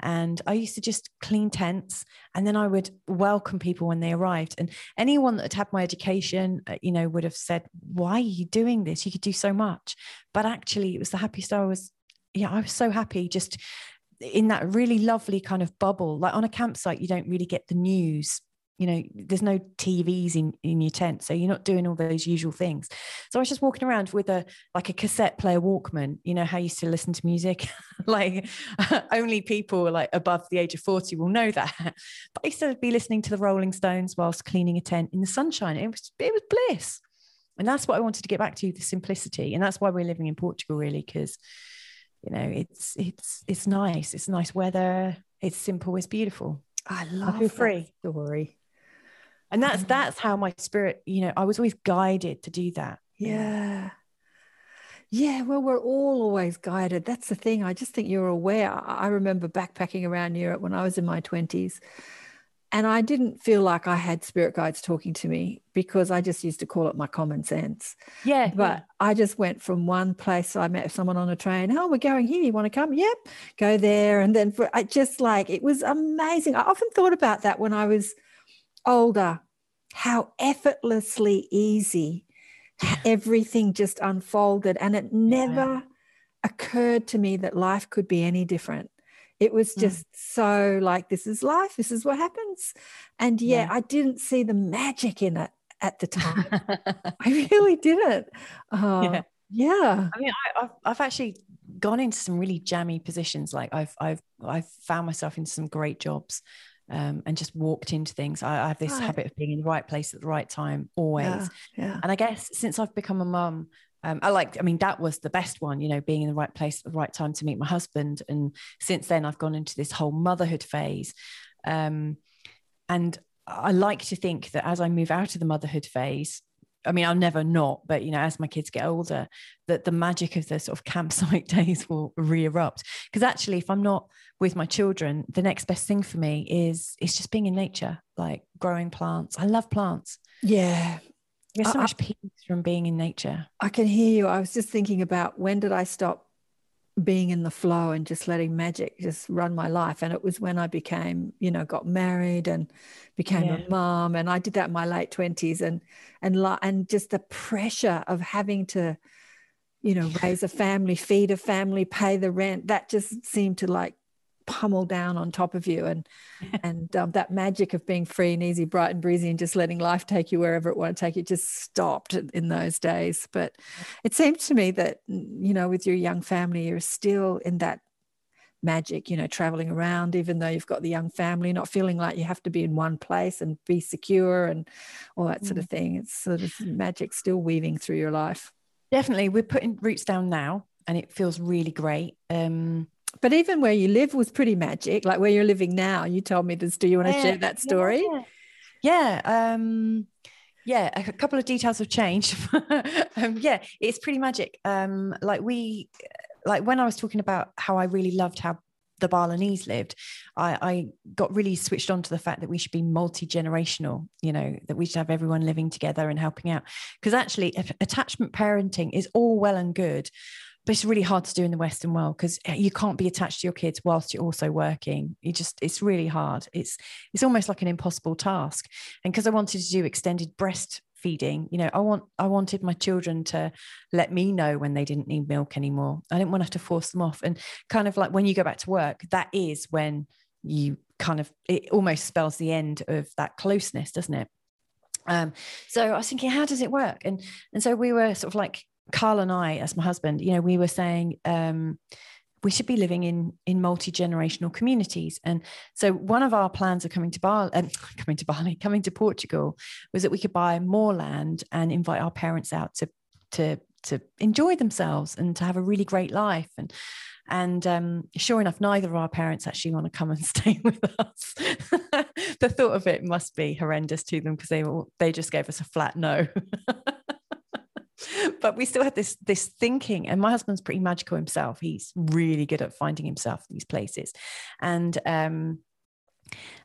And I used to just clean tents and then I would welcome people when they arrived. And anyone that had my education, uh, you know, would have said, Why are you doing this? You could do so much. But actually, it was the happiest I was. Yeah, I was so happy just in that really lovely kind of bubble. Like on a campsite, you don't really get the news you know there's no tvs in in your tent so you're not doing all those usual things. So i was just walking around with a like a cassette player walkman you know how you used to listen to music? Like only people like above the age of 40 will know that. But i used to be listening to the rolling stones whilst cleaning a tent in the sunshine. It was it was bliss. And that's what I wanted to get back to the simplicity, and that's why we're living in Portugal, really, because you know it's it's it's nice, it's nice weather, it's simple, it's beautiful. I love that free. story. And that's Mm. that's how my spirit you know i was always guided to do that Yeah. Yeah, well, we're all always guided. That's the thing. I just think you're aware. I remember backpacking around Europe when I was in my 20s, and I didn't feel like I had spirit guides talking to me because I just used to call it my common sense. yeah But I just went from one place. I met someone on a train. Oh, we're going here. You want to come? Yep. Go there. And then for I just like it was amazing. I often thought about that when I was older, how effortlessly easy everything just unfolded. And it never occurred to me that life could be any different. It was Mm. just so like, this is life, this is what happens. And yeah, Yeah. I didn't see the magic in it at the time. I really didn't. Uh, Yeah. yeah. I mean, I, I've I've actually gone into some really jammy positions. Like I've I've I've found myself in some great jobs, um, and just walked into things. I, I have this Right. habit of being in the right place at the right time always. Yeah. Yeah. And I guess since I've become a mum, um, I like. I mean, that was the best one. You know, being in the right place at the right time to meet my husband. And since then, I've gone into this whole motherhood phase. Um, and I like to think that as I move out of the motherhood phase, I mean, I'll never not, but you know, as my kids get older, that the magic of the sort of campsite days will re-erupt. Because actually, if I'm not with my children, the next best thing for me is is just being in nature, like growing plants. I love plants. Yeah. There's so I- much peace from being in nature. I can hear you. I was just thinking about when did I stop being in the flow and just letting magic just run my life. And it was when I became, you know, got married and became Yeah. a mom. And I did that in my late twenties and and and just the pressure of having to, you know, raise a family, feed a family, pay the rent. That just seemed to like pummel down on top of you and and um, that magic of being free and easy bright and breezy and just letting life take you wherever it want to take you just stopped in- in those days. But it seems to me that you know with your young family you're still in that magic you know traveling around even though you've got the young family not feeling like you have to be in one place and be secure and all that sort of thing. It's sort of magic still weaving through your life. Definitely, we're putting roots down now, and it feels really great. Um, but even where you live was pretty magic like where you're living now you told me this do you want to Yeah, share that story Yeah. Um, yeah, a couple of details have changed. um, yeah, it's pretty magic. Um, like we, like when I was talking about how I really loved how the Balinese lived, I, I got really switched on to the fact that we should be multi generational. You know, that we should have everyone living together and helping out. Because actually, attachment parenting is all well and good. But it's really hard to do in the Western world because you can't be attached to your kids whilst you're also working. You just, it's really hard. It's it's almost like an impossible task. And because i wanted to do extended breastfeeding you know i want i wanted my children to let me know when they didn't need milk anymore. I didn't want to have to force them off. And kind of like when you go back to work that is when you kind of it almost spells the end of that closeness doesn't it? Um so i was thinking how does it work? And and so we were sort of like carl and i as my husband you know we were saying um we should be living in in multi-generational communities and so one of our plans of coming to Bali, um, coming to Bali, coming to Portugal, was that we could buy more land and invite our parents out to to to enjoy themselves and to have a really great life. And and um, sure enough, neither of our parents actually want to come and stay with us. the thought of it must be horrendous to them because they they just gave us a flat no. but we still had this this thinking and my husband's pretty magical himself. He's really good at finding himself these places. And um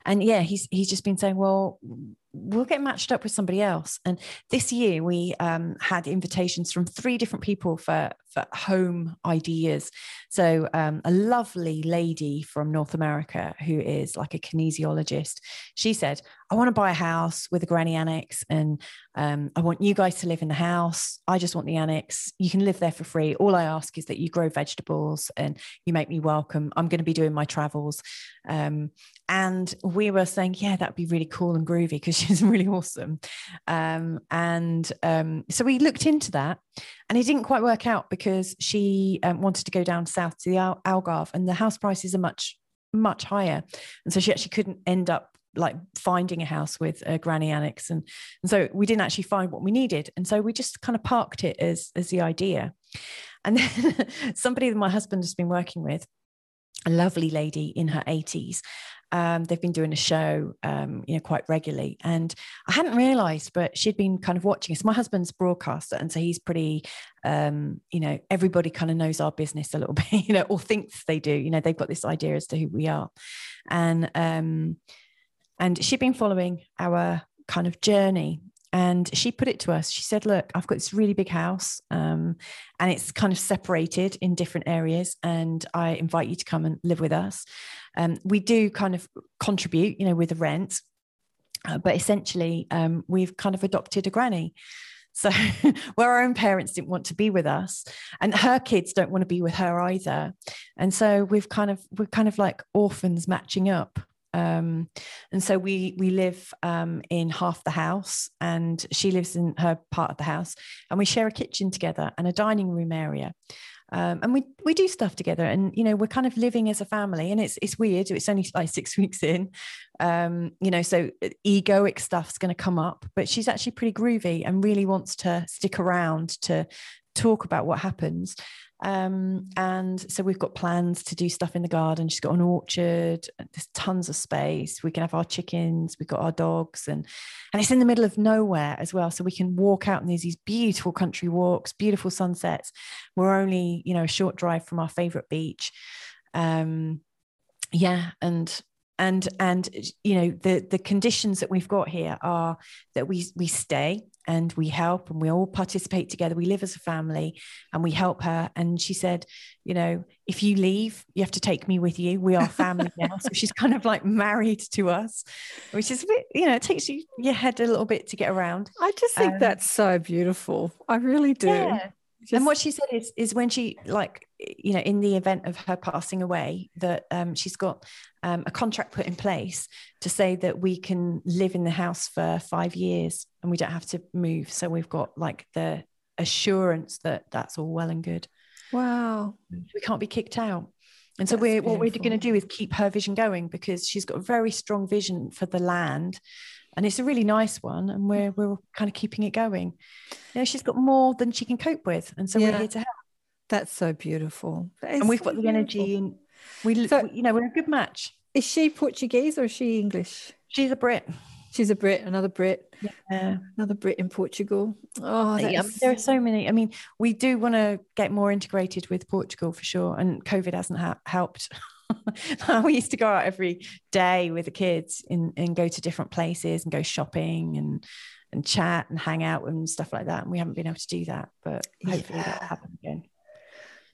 and yeah he's he's just been saying well we'll get matched up with somebody else. And this year we um, had invitations from three different people for for home ideas. So um, a lovely lady from north america who is like a kinesiologist she said i want to buy a house with a granny annex and um, i want you guys to live in the house. I just want the annex. You can live there for free. All i ask is that you grow vegetables and you make me welcome. I'm going to be doing my travels. Um, and we were saying yeah that'd be really cool and groovy because she's really awesome. Um, and um, so we looked into that and it didn't quite work out because she um, wanted to go down south to the Al- algarve and the house prices are much much higher. And so she actually couldn't end up like finding a house with a granny annex and and so we didn't actually find what we needed. And so we just kind of parked it as as the idea. And then somebody that my husband has been working with a lovely lady in her 80s um, they've been doing a show, um, you know, quite regularly. And I hadn't realised, but she'd been kind of watching us. My husband's broadcaster, and so he's pretty, um, you know, everybody kind of knows our business a little bit, you know, or thinks they do. You know, they've got this idea as to who we are, and um, and she'd been following our kind of journey and she put it to us. She said look i've got this really big house um, and it's kind of separated in different areas and i invite you to come and live with us. Um, we do kind of contribute you know with the rent uh, but essentially um, we've kind of adopted a granny. So where our own parents didn't want to be with us and her kids don't want to be with her either. And so we've kind of we're kind of like orphans matching up um, and so we we live um, in half the house and she lives in her part of the house and we share a kitchen together and a dining room area. Um, and we we do stuff together and you know we're kind of living as a family and it's it's weird it's only like six weeks in. Um, you know so egoic stuff's going to come up but she's actually pretty groovy and really wants to stick around to talk about what happens um, and so we've got plans to do stuff in the garden. She's got an orchard. There's tons of space. We can have our chickens. We've got our dogs, and and it's in the middle of nowhere as well. So we can walk out and there's these beautiful country walks, beautiful sunsets. We're only you know a short drive from our favorite beach. Um, yeah, and and and you know the the conditions that we've got here are that we we stay and we help and we all participate together. We live as a family and we help her. And she said, you know, if you leave, you have to take me with you. We are family now. So she's kind of like married to us, which is a bit, you know, it takes you your head a little bit to get around. I just think um, that's so beautiful. I really do. Yeah. Just... And what she said is, is when she like, you know, in the event of her passing away, that um, she's got um, a contract put in place to say that we can live in the house for five years and we don't have to move. So we've got like the assurance that that's all well and good. Wow. We can't be kicked out. And so we're, what we're going to do is keep her vision going because she's got a very strong vision for the land and it's a really nice one and we're mm. we're kind of keeping it going you know she's got more than she can cope with and so yeah. we're here to help that's so beautiful that and we've so got the beautiful. energy and we so, you know we're a good match is she portuguese or is she english she's a brit she's a brit another brit yeah another brit in portugal oh yeah, there are so many i mean we do want to get more integrated with portugal for sure and covid hasn't ha- helped we used to go out every day with the kids and, and go to different places and go shopping and and chat and hang out and stuff like that. And we haven't been able to do that, but hopefully yeah. that'll happen again.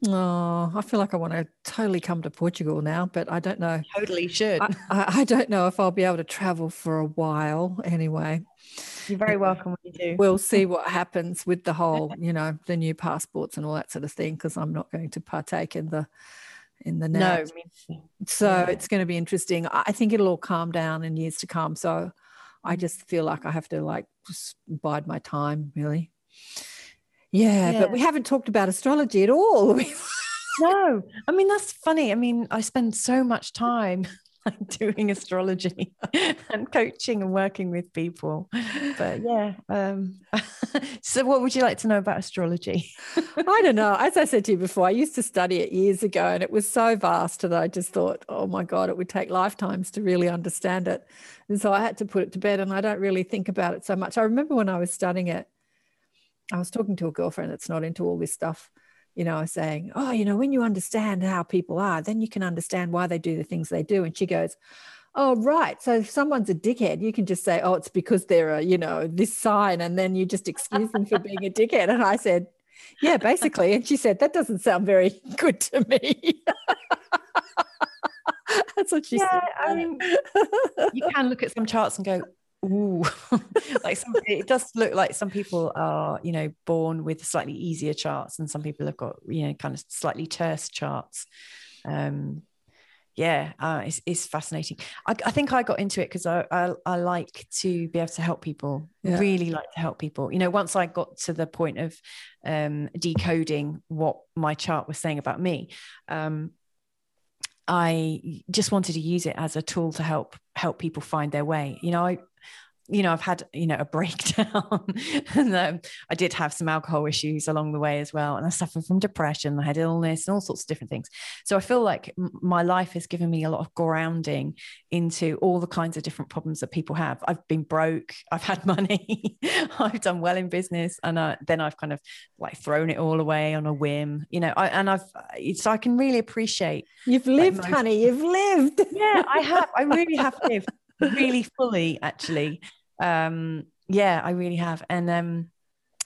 Oh, I feel like I want to totally come to Portugal now, but I don't know. Totally should. I, I, I don't know if I'll be able to travel for a while anyway. You're very welcome when you do. We'll see what happens with the whole, you know, the new passports and all that sort of thing, because I'm not going to partake in the in the. No, so yeah. it's going to be interesting. I think it'll all calm down in years to come. So I just feel like I have to like just bide my time, really. Yeah, yeah. but we haven't talked about astrology at all. no, I mean that's funny. I mean, I spend so much time doing astrology and coaching and working with people. But yeah. Um, so, what would you like to know about astrology? I don't know. As I said to you before, I used to study it years ago and it was so vast that I just thought, oh my God, it would take lifetimes to really understand it. And so I had to put it to bed and I don't really think about it so much. I remember when I was studying it, I was talking to a girlfriend that's not into all this stuff you know, saying, Oh, you know, when you understand how people are, then you can understand why they do the things they do. And she goes, Oh, right. So if someone's a dickhead, you can just say, Oh, it's because they're a, you know, this sign. And then you just excuse them for being a dickhead. And I said, Yeah, basically. And she said, That doesn't sound very good to me. That's what she yeah, said. I mean, you can look at some charts and go, Ooh, like some, it does look like some people are, you know, born with slightly easier charts, and some people have got, you know, kind of slightly terse charts. Um, yeah, uh, it's, it's fascinating. I, I think I got into it because I, I, I like to be able to help people. Yeah. Really like to help people. You know, once I got to the point of um, decoding what my chart was saying about me, um, I just wanted to use it as a tool to help help people find their way. You know, I you know, I've had, you know, a breakdown and um, I did have some alcohol issues along the way as well. And I suffered from depression, I had illness and all sorts of different things. So I feel like my life has given me a lot of grounding into all the kinds of different problems that people have. I've been broke, I've had money, I've done well in business. And uh, then I've kind of like thrown it all away on a whim, you know, I, and I've, so I can really appreciate. You've lived, like honey, you've lived. Yeah, I have. I really have lived really fully actually um yeah i really have. And um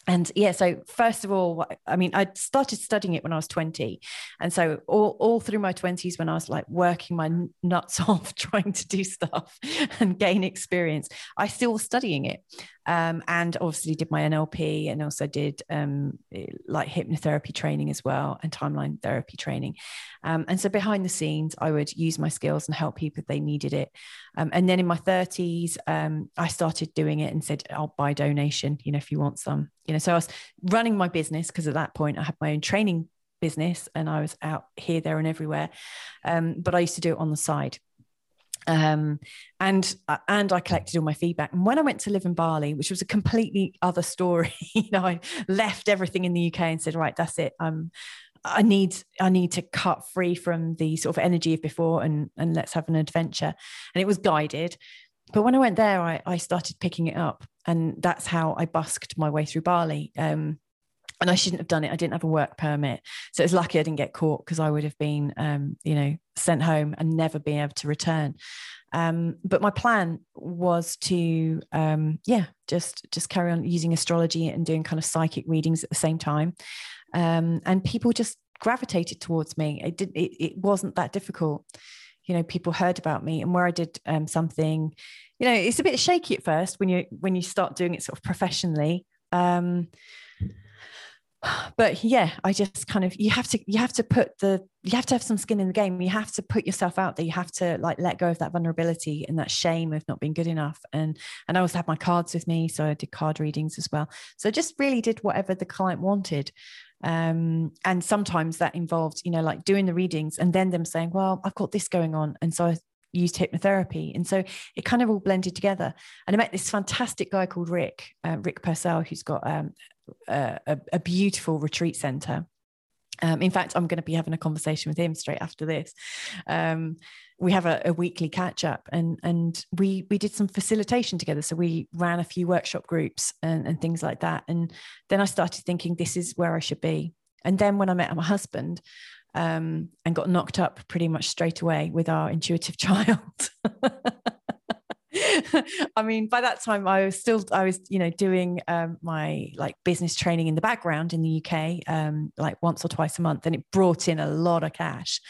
and yeah so first of all i mean i started studying it when i was 20 and so all, all through my 20s when i was like working my nuts off trying to do stuff and gain experience i still was studying it um, and obviously did my NLP and also did um, like hypnotherapy training as well and timeline therapy training. Um, and so behind the scenes, I would use my skills and help people if they needed it. Um, and then in my 30s, um, I started doing it and said, I'll by donation, you know, if you want some, you know. So I was running my business because at that point I had my own training business and I was out here, there, and everywhere. Um, but I used to do it on the side um, and uh, and I collected all my feedback. And when I went to live in Bali, which was a completely other story, you know, I left everything in the UK and said, right, that's it. Um, I need I need to cut free from the sort of energy of before and and let's have an adventure. And it was guided. But when I went there, I, I started picking it up, and that's how I busked my way through Bali. Um, and I shouldn't have done it. I didn't have a work permit, so it's lucky I didn't get caught because I would have been, um, you know, sent home and never been able to return. Um, but my plan was to, um, yeah, just just carry on using astrology and doing kind of psychic readings at the same time, um, and people just gravitated towards me. It did. It, it wasn't that difficult. You know, people heard about me, and where I did um, something, you know, it's a bit shaky at first when you when you start doing it sort of professionally. Um, but yeah i just kind of you have to you have to put the you have to have some skin in the game. You have to put yourself out there. You have to like let go of that vulnerability and that shame of not being good enough. And and i always had my cards with me so i did card readings as well. So I just really did whatever the client wanted. Um, and sometimes that involved you know like doing the readings and then them saying well i've got this going on and so i used hypnotherapy. And so it kind of all blended together. And I met this fantastic guy called Rick, uh, Rick Purcell, who's got um, a, a, beautiful retreat center. Um, in fact, I'm going to be having a conversation with him straight after this. Um, we have a, a, weekly catch up, and and we we did some facilitation together. So we ran a few workshop groups and, and things like that. And then I started thinking, this is where I should be. And then when I met my husband, um, and got knocked up pretty much straight away with our intuitive child. I mean, by that time, I was still, I was, you know, doing um, my like business training in the background in the UK, um, like once or twice a month, and it brought in a lot of cash.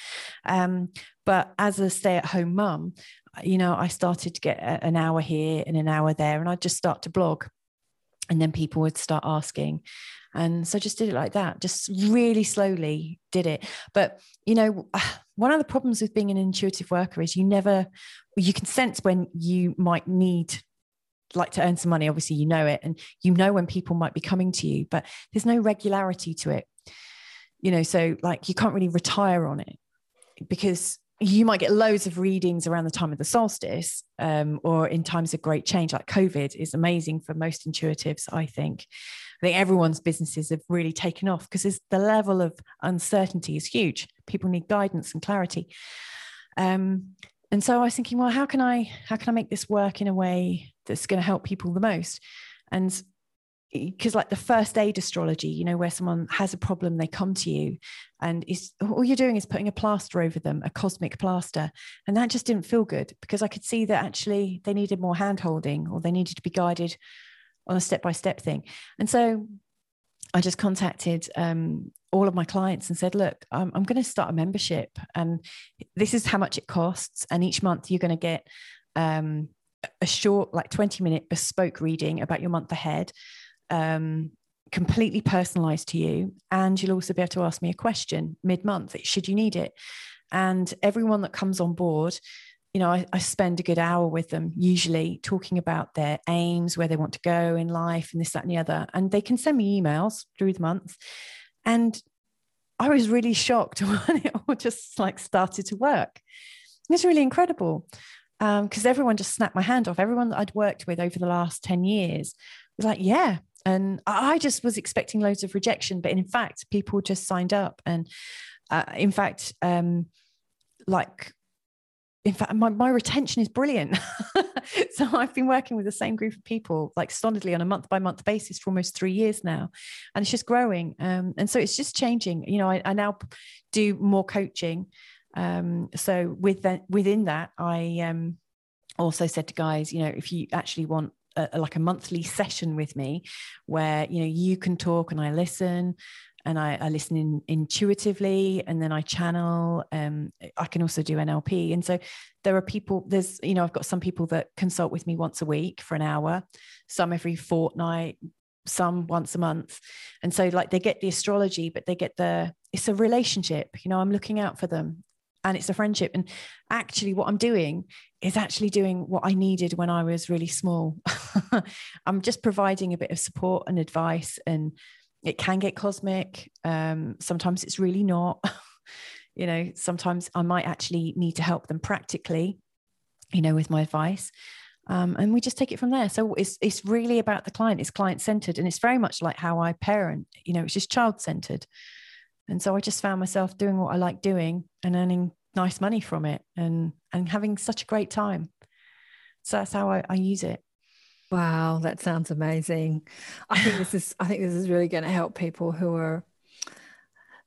Um, but as a stay at home mum, you know, I started to get an hour here and an hour there, and I'd just start to blog. And then people would start asking. And so just did it like that, just really slowly did it. But, you know, one of the problems with being an intuitive worker is you never, you can sense when you might need like to earn some money. Obviously you know it and you know when people might be coming to you but there's no regularity to it. You know so like you can't really retire on it because you might get loads of readings around the time of the solstice um, or in times of great change like covid is amazing for most intuitives i think i think everyone's businesses have really taken off because the level of uncertainty is huge. People need guidance and clarity. Um, and so i was thinking well how can i how can i make this work in a way that's going to help people the most? And because like the first aid astrology you know where someone has a problem they come to you and is all you're doing is putting a plaster over them a cosmic plaster. And that just didn't feel good because i could see that actually they needed more hand holding or they needed to be guided on a step by step thing and so i just contacted um, all of my clients and said look i'm, I'm going to start a membership and this is how much it costs and each month you're going to get um, a short like 20 minute bespoke reading about your month ahead um, completely personalized to you. And you'll also be able to ask me a question mid month, should you need it. And everyone that comes on board, you know, I, I, spend a good hour with them, usually talking about their aims, where they want to go in life, and this, that, and the other. And they can send me emails through the month. And I was really shocked when it all just like started to work. It was really incredible because um, everyone just snapped my hand off. Everyone that I'd worked with over the last 10 years was like, yeah. And I just was expecting loads of rejection, but in fact, people just signed up. And uh, in fact, um, like in fact, my, my retention is brilliant. so I've been working with the same group of people, like solidly on a month by month basis for almost three years now. And it's just growing. Um, and so it's just changing. You know, I, I now do more coaching. Um, so with that, within that, I um, also said to guys, you know, if you actually want a, like a monthly session with me where, you know, you can talk and I listen and I, I listen in, intuitively and then I channel. Um, I can also do NLP. And so there are people, there's, you know, I've got some people that consult with me once a week for an hour, some every fortnight, some once a month. And so like they get the astrology, but they get the, it's a relationship, you know, I'm looking out for them and it's a friendship. And actually what I'm doing is actually doing what I needed when I was really small. I'm just providing a bit of support and advice and it can get cosmic. Um, sometimes it's really not. you know, sometimes I might actually need to help them practically, you know, with my advice. Um, and we just take it from there. So it's it's really about the client. It's client centered, and it's very much like how I parent. You know, it's just child centered. And so I just found myself doing what I like doing and earning nice money from it, and and having such a great time. So that's how I, I use it. Wow, that sounds amazing. I think this is I think this is really going to help people who are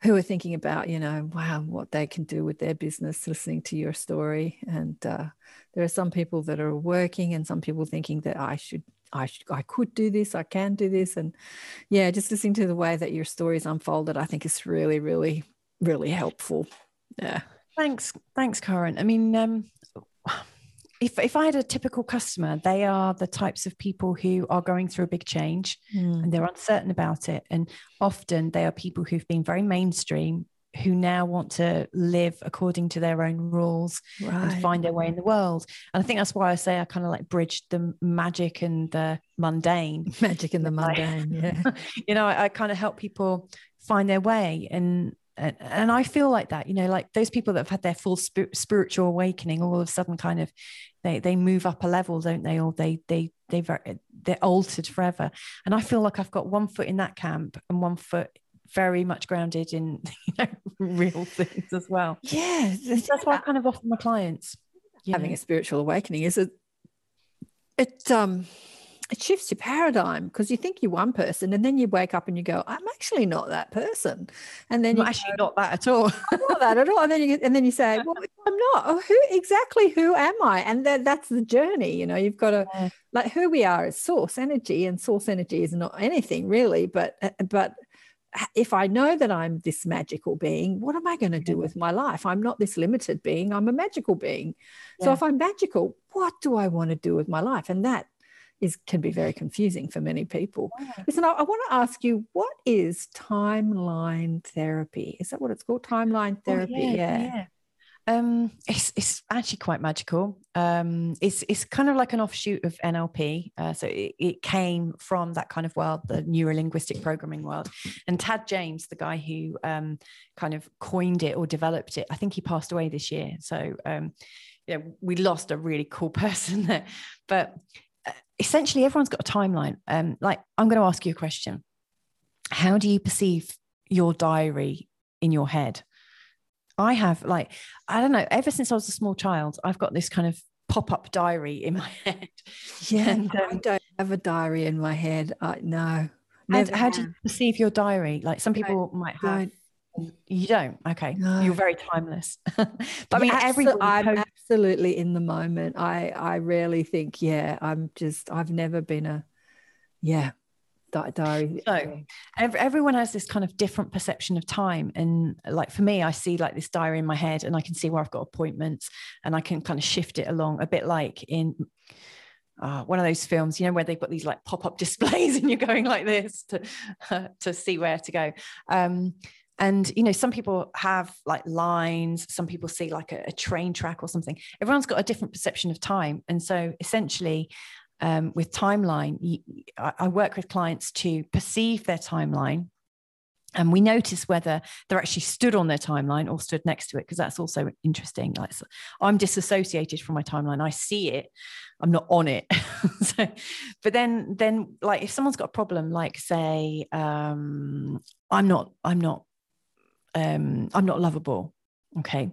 who are thinking about, you know, wow, what they can do with their business listening to your story. And uh, there are some people that are working and some people thinking that I should I should I could do this, I can do this. And yeah, just listening to the way that your stories unfolded, I think is really, really, really helpful. Yeah. Thanks. Thanks, Karen. I mean, um if, if I had a typical customer, they are the types of people who are going through a big change mm. and they're uncertain about it. And often they are people who've been very mainstream, who now want to live according to their own rules right. and find their way in the world. And I think that's why I say I kind of like bridge the magic and the mundane. Magic and the mundane, yeah. you know, I, I kind of help people find their way and and, and I feel like that, you know, like those people that have had their full sp- spiritual awakening, all of a sudden, kind of they they move up a level don't they? Or they they they very they're altered forever. And i feel like i've got one foot in that camp and one foot very much grounded in you know real things as well. Yeah. That's why i kind of offer my clients having know. a spiritual awakening is it it um it shifts your paradigm because you think you're one person and then you wake up and you go, I'm actually not that person. And then you're actually go, not that at all. I'm not that at all. And then you and then you say, Well, I'm not. Oh, who exactly who am I? And that, that's the journey. You know, you've got to yeah. like who we are is source energy, and source energy is not anything really, but uh, but if I know that I'm this magical being, what am I going to do with my life? I'm not this limited being, I'm a magical being. Yeah. So if I'm magical, what do I want to do with my life? And that is can be very confusing for many people. Yeah. Listen, I, I, want to ask you, what is timeline therapy? Is that what it's called? Timeline therapy? Oh, yeah, yeah. yeah. Um, it's it's actually quite magical. Um, it's it's kind of like an offshoot of NLP. Uh, so it, it came from that kind of world, the neurolinguistic programming world. And Tad James, the guy who um, kind of coined it or developed it, I think he passed away this year. So um, yeah, we lost a really cool person there. But essentially everyone's got a timeline. Um, like I'm going to ask you a question. How do you perceive your diary in your head? I have like, I don't know, ever since I was a small child, I've got this kind of pop-up diary in my head. Yeah, and, um, I don't have a diary in my head. I no. How, how do you perceive your diary? Like some people might have you don't? Okay. No. You're very timeless. but I mean, yeah, I'm absolutely in the moment. I, I rarely think, yeah, I'm just, I've never been a, yeah, diary. So every, everyone has this kind of different perception of time. And like for me, I see like this diary in my head and I can see where I've got appointments and I can kind of shift it along a bit like in, uh, one of those films, you know, where they've got these like pop up displays and you're going like this to uh, to see where to go. Um, and you know some people have like lines some people see like a, a, train track or something. Everyone's got a different perception of time. And so essentially um, with timeline you, I, I work with clients to perceive their timeline. And we notice whether they're actually stood on their timeline or stood next to it because that's also interesting. Like so i'm disassociated from my timeline. I see it. I'm not on it. So, but then then like if someone's got a problem like say um i'm not i'm not um i'm not lovable okay?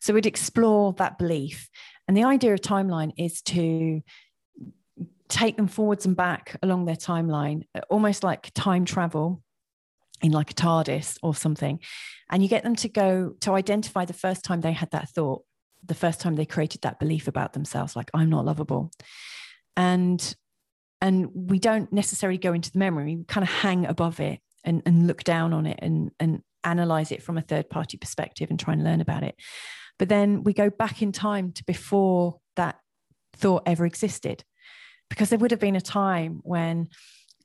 So we'd explore that belief. And the idea of timeline is to take them forwards and back along their timeline almost like time travel in like a TARDIS or something, and you get them to go to identify the first time they had that thought, the first time they created that belief about themselves, like I'm not lovable, and and we don't necessarily go into the memory. We kind of hang above it and, and look down on it and and analyze it from a third party perspective and try and learn about it. But then we go back in time to before that thought ever existed, because there would have been a time when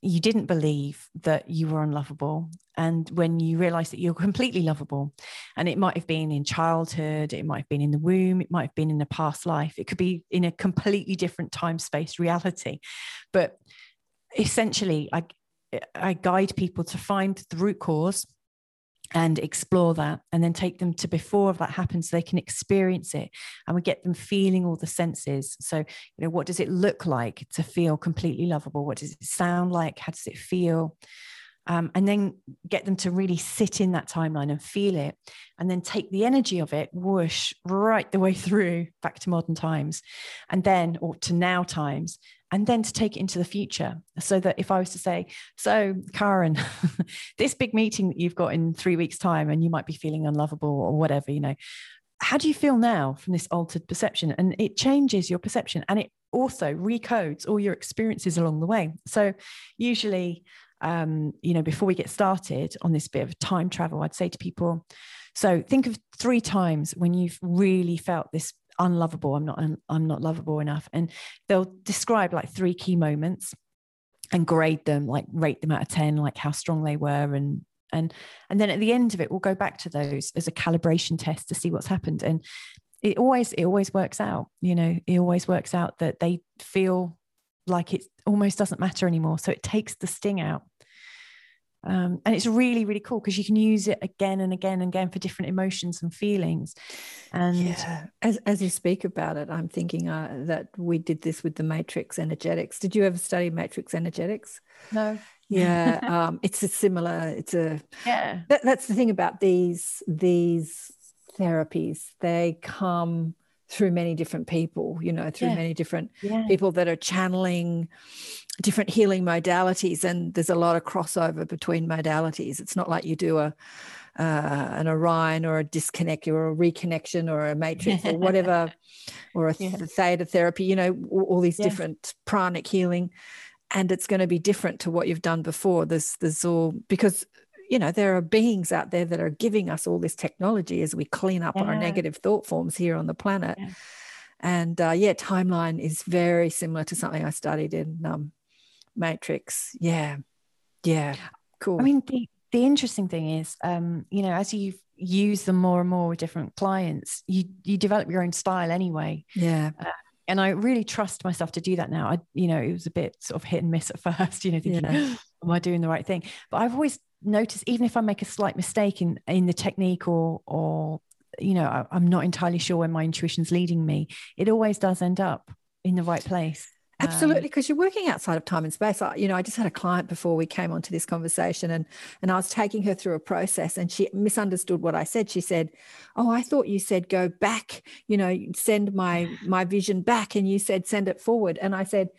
you didn't believe that you were unlovable and when you realize that you're completely lovable. And it might have been in childhood it might have been in the womb it might have been in a past life. It could be in a completely different time space reality. But essentially i i guide people to find the root cause and explore that and then take them to before that happens so they can experience it and we get them feeling all the senses. So you know what does it look like to feel completely lovable? What does it sound like? How does it feel? Um, and then get them to really sit in that timeline and feel it and then take the energy of it whoosh right the way through back to modern times and then or to now times and then to take it into the future. So that if i was to say so karen this big meeting that you've got in three weeks time and you might be feeling unlovable or whatever you know how do you feel now from this altered perception? And it changes your perception and it also recodes all your experiences along the way. So usually um, you know before we get started on this bit of time travel i'd say to people so think of three times when you've really felt this unlovable i'm not i'm not lovable enough. And they'll describe like three key moments and grade them like rate them out of 10 like how strong they were. And and and then at the end of it we'll go back to those as a calibration test to see what's happened. And it always it always works out you know it always works out that they feel like it almost doesn't matter anymore. So it takes the sting out um, and it's really really cool because you can use it again and again and again for different emotions and feelings. And yeah. as, as you speak about it i'm thinking uh, that we did this with the matrix energetics. Did you ever study matrix energetics? No. Yeah um, it's a similar it's a yeah. that, that's the thing about these these therapies. They come through many different people you know through Yeah. many different yeah people that are channeling different healing modalities and there's a lot of crossover between modalities it's not like you do a uh, an orion or a disconnect or a reconnection or a matrix or whatever or a th- Yeah. theta therapy you know all, these different pranic healing and it's going to be different to what you've done before there's there's all because you know there are beings out there that are giving us all this technology as we clean up our negative thought forms here on the planet Yeah. and uh, yeah timeline is very similar to something i studied in um, matrix yeah yeah cool I mean, the, the interesting thing is, um, you know, as you use them more and more with different clients, you you develop your own style anyway. yeah And I really trust myself to do that now. I, you know, it was a bit sort of hit and miss at first, you know, thinking, Yeah. am I doing the right thing? But I've always noticed, even if I make a slight mistake in in the technique or or you know, I, I'm not entirely sure where my intuition's leading me, it always does end up in the right place. Um, absolutely because you're working outside of time and space. I, you know i just had a client before we came onto this conversation and and i was taking her through a process and she misunderstood what i said. She said oh i thought you said go back you know send my my vision back and you said send it forward. And i said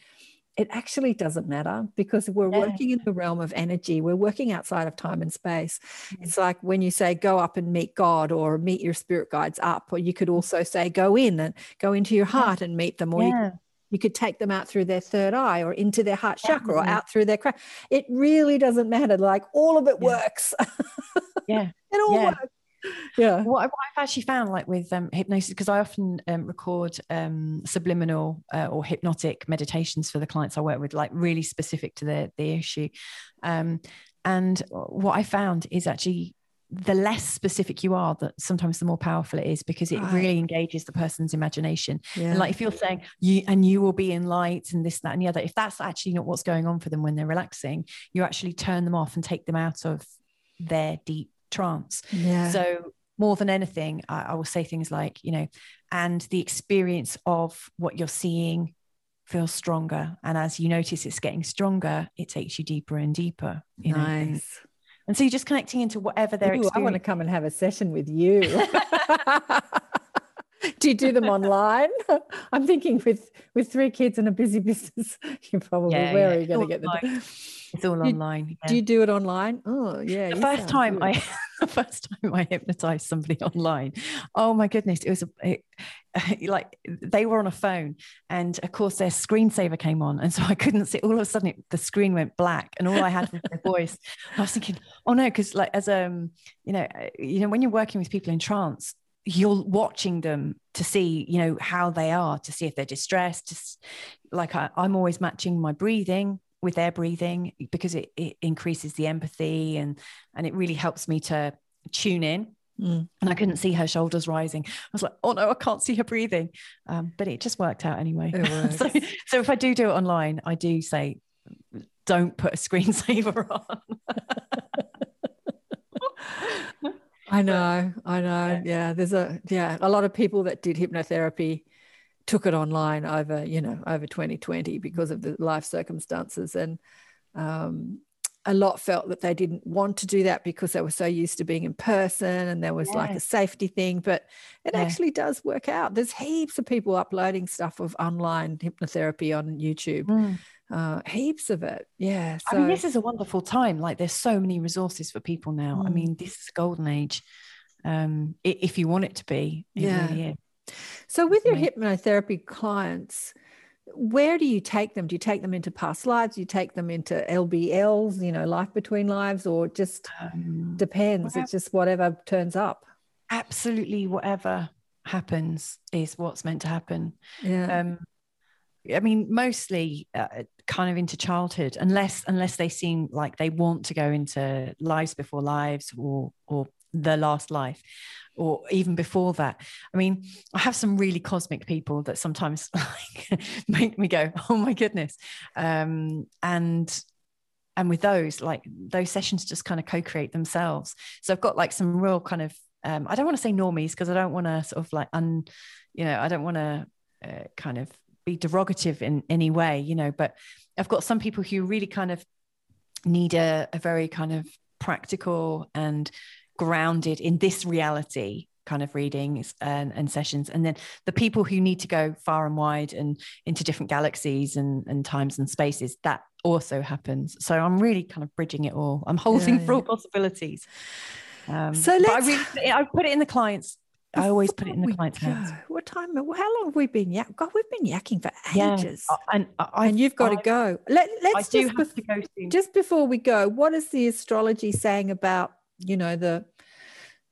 it actually doesn't matter because we're working in the realm of energy. We're working outside of time and space. Mm. It's like when you say go up and meet God or meet your spirit guides up, or you could mm. also say go in and go into your heart and meet them, or you yeah. you could take them out through their third eye or into their heart chakra or out through their crown. It really doesn't matter. Like all of it Yeah. works. Yeah. it all Yeah. works. Yeah. what, I, what I've actually found, like with um, hypnosis, because I often um, record um, subliminal uh, or hypnotic meditations for the clients I work with, like really specific to the the issue. Um, and what I found is actually the less specific you are, that sometimes the more powerful it is because it Right. really engages the person's imagination. Yeah. And like if you're saying you and you will be in light and this, that, and the other, if that's actually not what's going on for them when they're relaxing, you actually turn them off and take them out of their deep trance. Yeah. So more than anything, I, I will say things like, you know, and the experience of what you're seeing feels stronger. And as you notice it's getting stronger, it takes you deeper and deeper. You know? and, nice. and so you're just connecting into whatever they're Ooh, I want to come and have a session with you. do you do them online? I'm thinking with with three kids and a busy business, you probably Yeah, where yeah, are you going to get the? It's all You- online. Do you do it online? Oh yeah. the first time good. I the first time I hypnotized somebody online, oh my goodness, it was a it, like they were on a phone, and of course their screensaver came on, and so I couldn't see. All of a sudden, it, the screen went black, and all I had was their voice. I was thinking, oh no, because like as um you know uh, you know when you're working with people in trance. You're watching them to see, you know, how they are, to see if they're distressed. Just like I, I'm always matching my breathing with their breathing because it, it increases the empathy and and it really helps me to tune in. Mm. and i couldn't see her shoulders rising. I was like oh no i can't see her breathing. Um, but it just worked out anyway. So, so if i do do it online i do say don't put a screensaver on I know, I know. Yeah. there's a yeah, a lot of people that did hypnotherapy took it online over, you know, over 2020 because of the life circumstances, and um, a lot felt that they didn't want to do that because they were so used to being in person, and there was like a safety thing. But it Yeah. actually does work out. There's heaps of people uploading stuff of online hypnotherapy on YouTube. Mm. Uh, heaps of it. Yeah. So I mean, this is a wonderful time. Like, there's so many resources for people now. I Mm. mean, this is a golden age. Um, if you want it to be, Yeah. really. So, with your hypnotherapy clients, where do you take them? Do you take them into past lives? Do you take them into LBLs, you know, life between lives, or just Um, depends? Whatever. It's just whatever turns up. absolutely, whatever happens is what's meant to happen. Yeah. um i mean mostly uh, kind of into childhood unless unless they seem like they want to go into lives before lives or or the last life or even before that. I mean i have some really cosmic people that sometimes like make me go oh my goodness. Um and and with those like those sessions just kind of co-create themselves. So i've got like some real kind of um, i don't want to say normies because i don't want to sort of like un you know i don't want to uh, kind of be derogative in any way you know but i've got some people who really kind of need a, a very kind of practical and grounded in this reality kind of readings and, and sessions. And then the people who need to go far and wide and into different galaxies and, and times and spaces that also happens. So i'm really kind of bridging it all. I'm holding Yeah, for all possibilities. Um, So I, let's- really, I put it in the clients i always put it in the client's hands What time? How long have we been? Yeah, God, we've been yakking for yeah ages. uh, and I, and you've got I- to go. Let Let's do just bef- go soon. just before we go, what is the astrology saying about, you know, the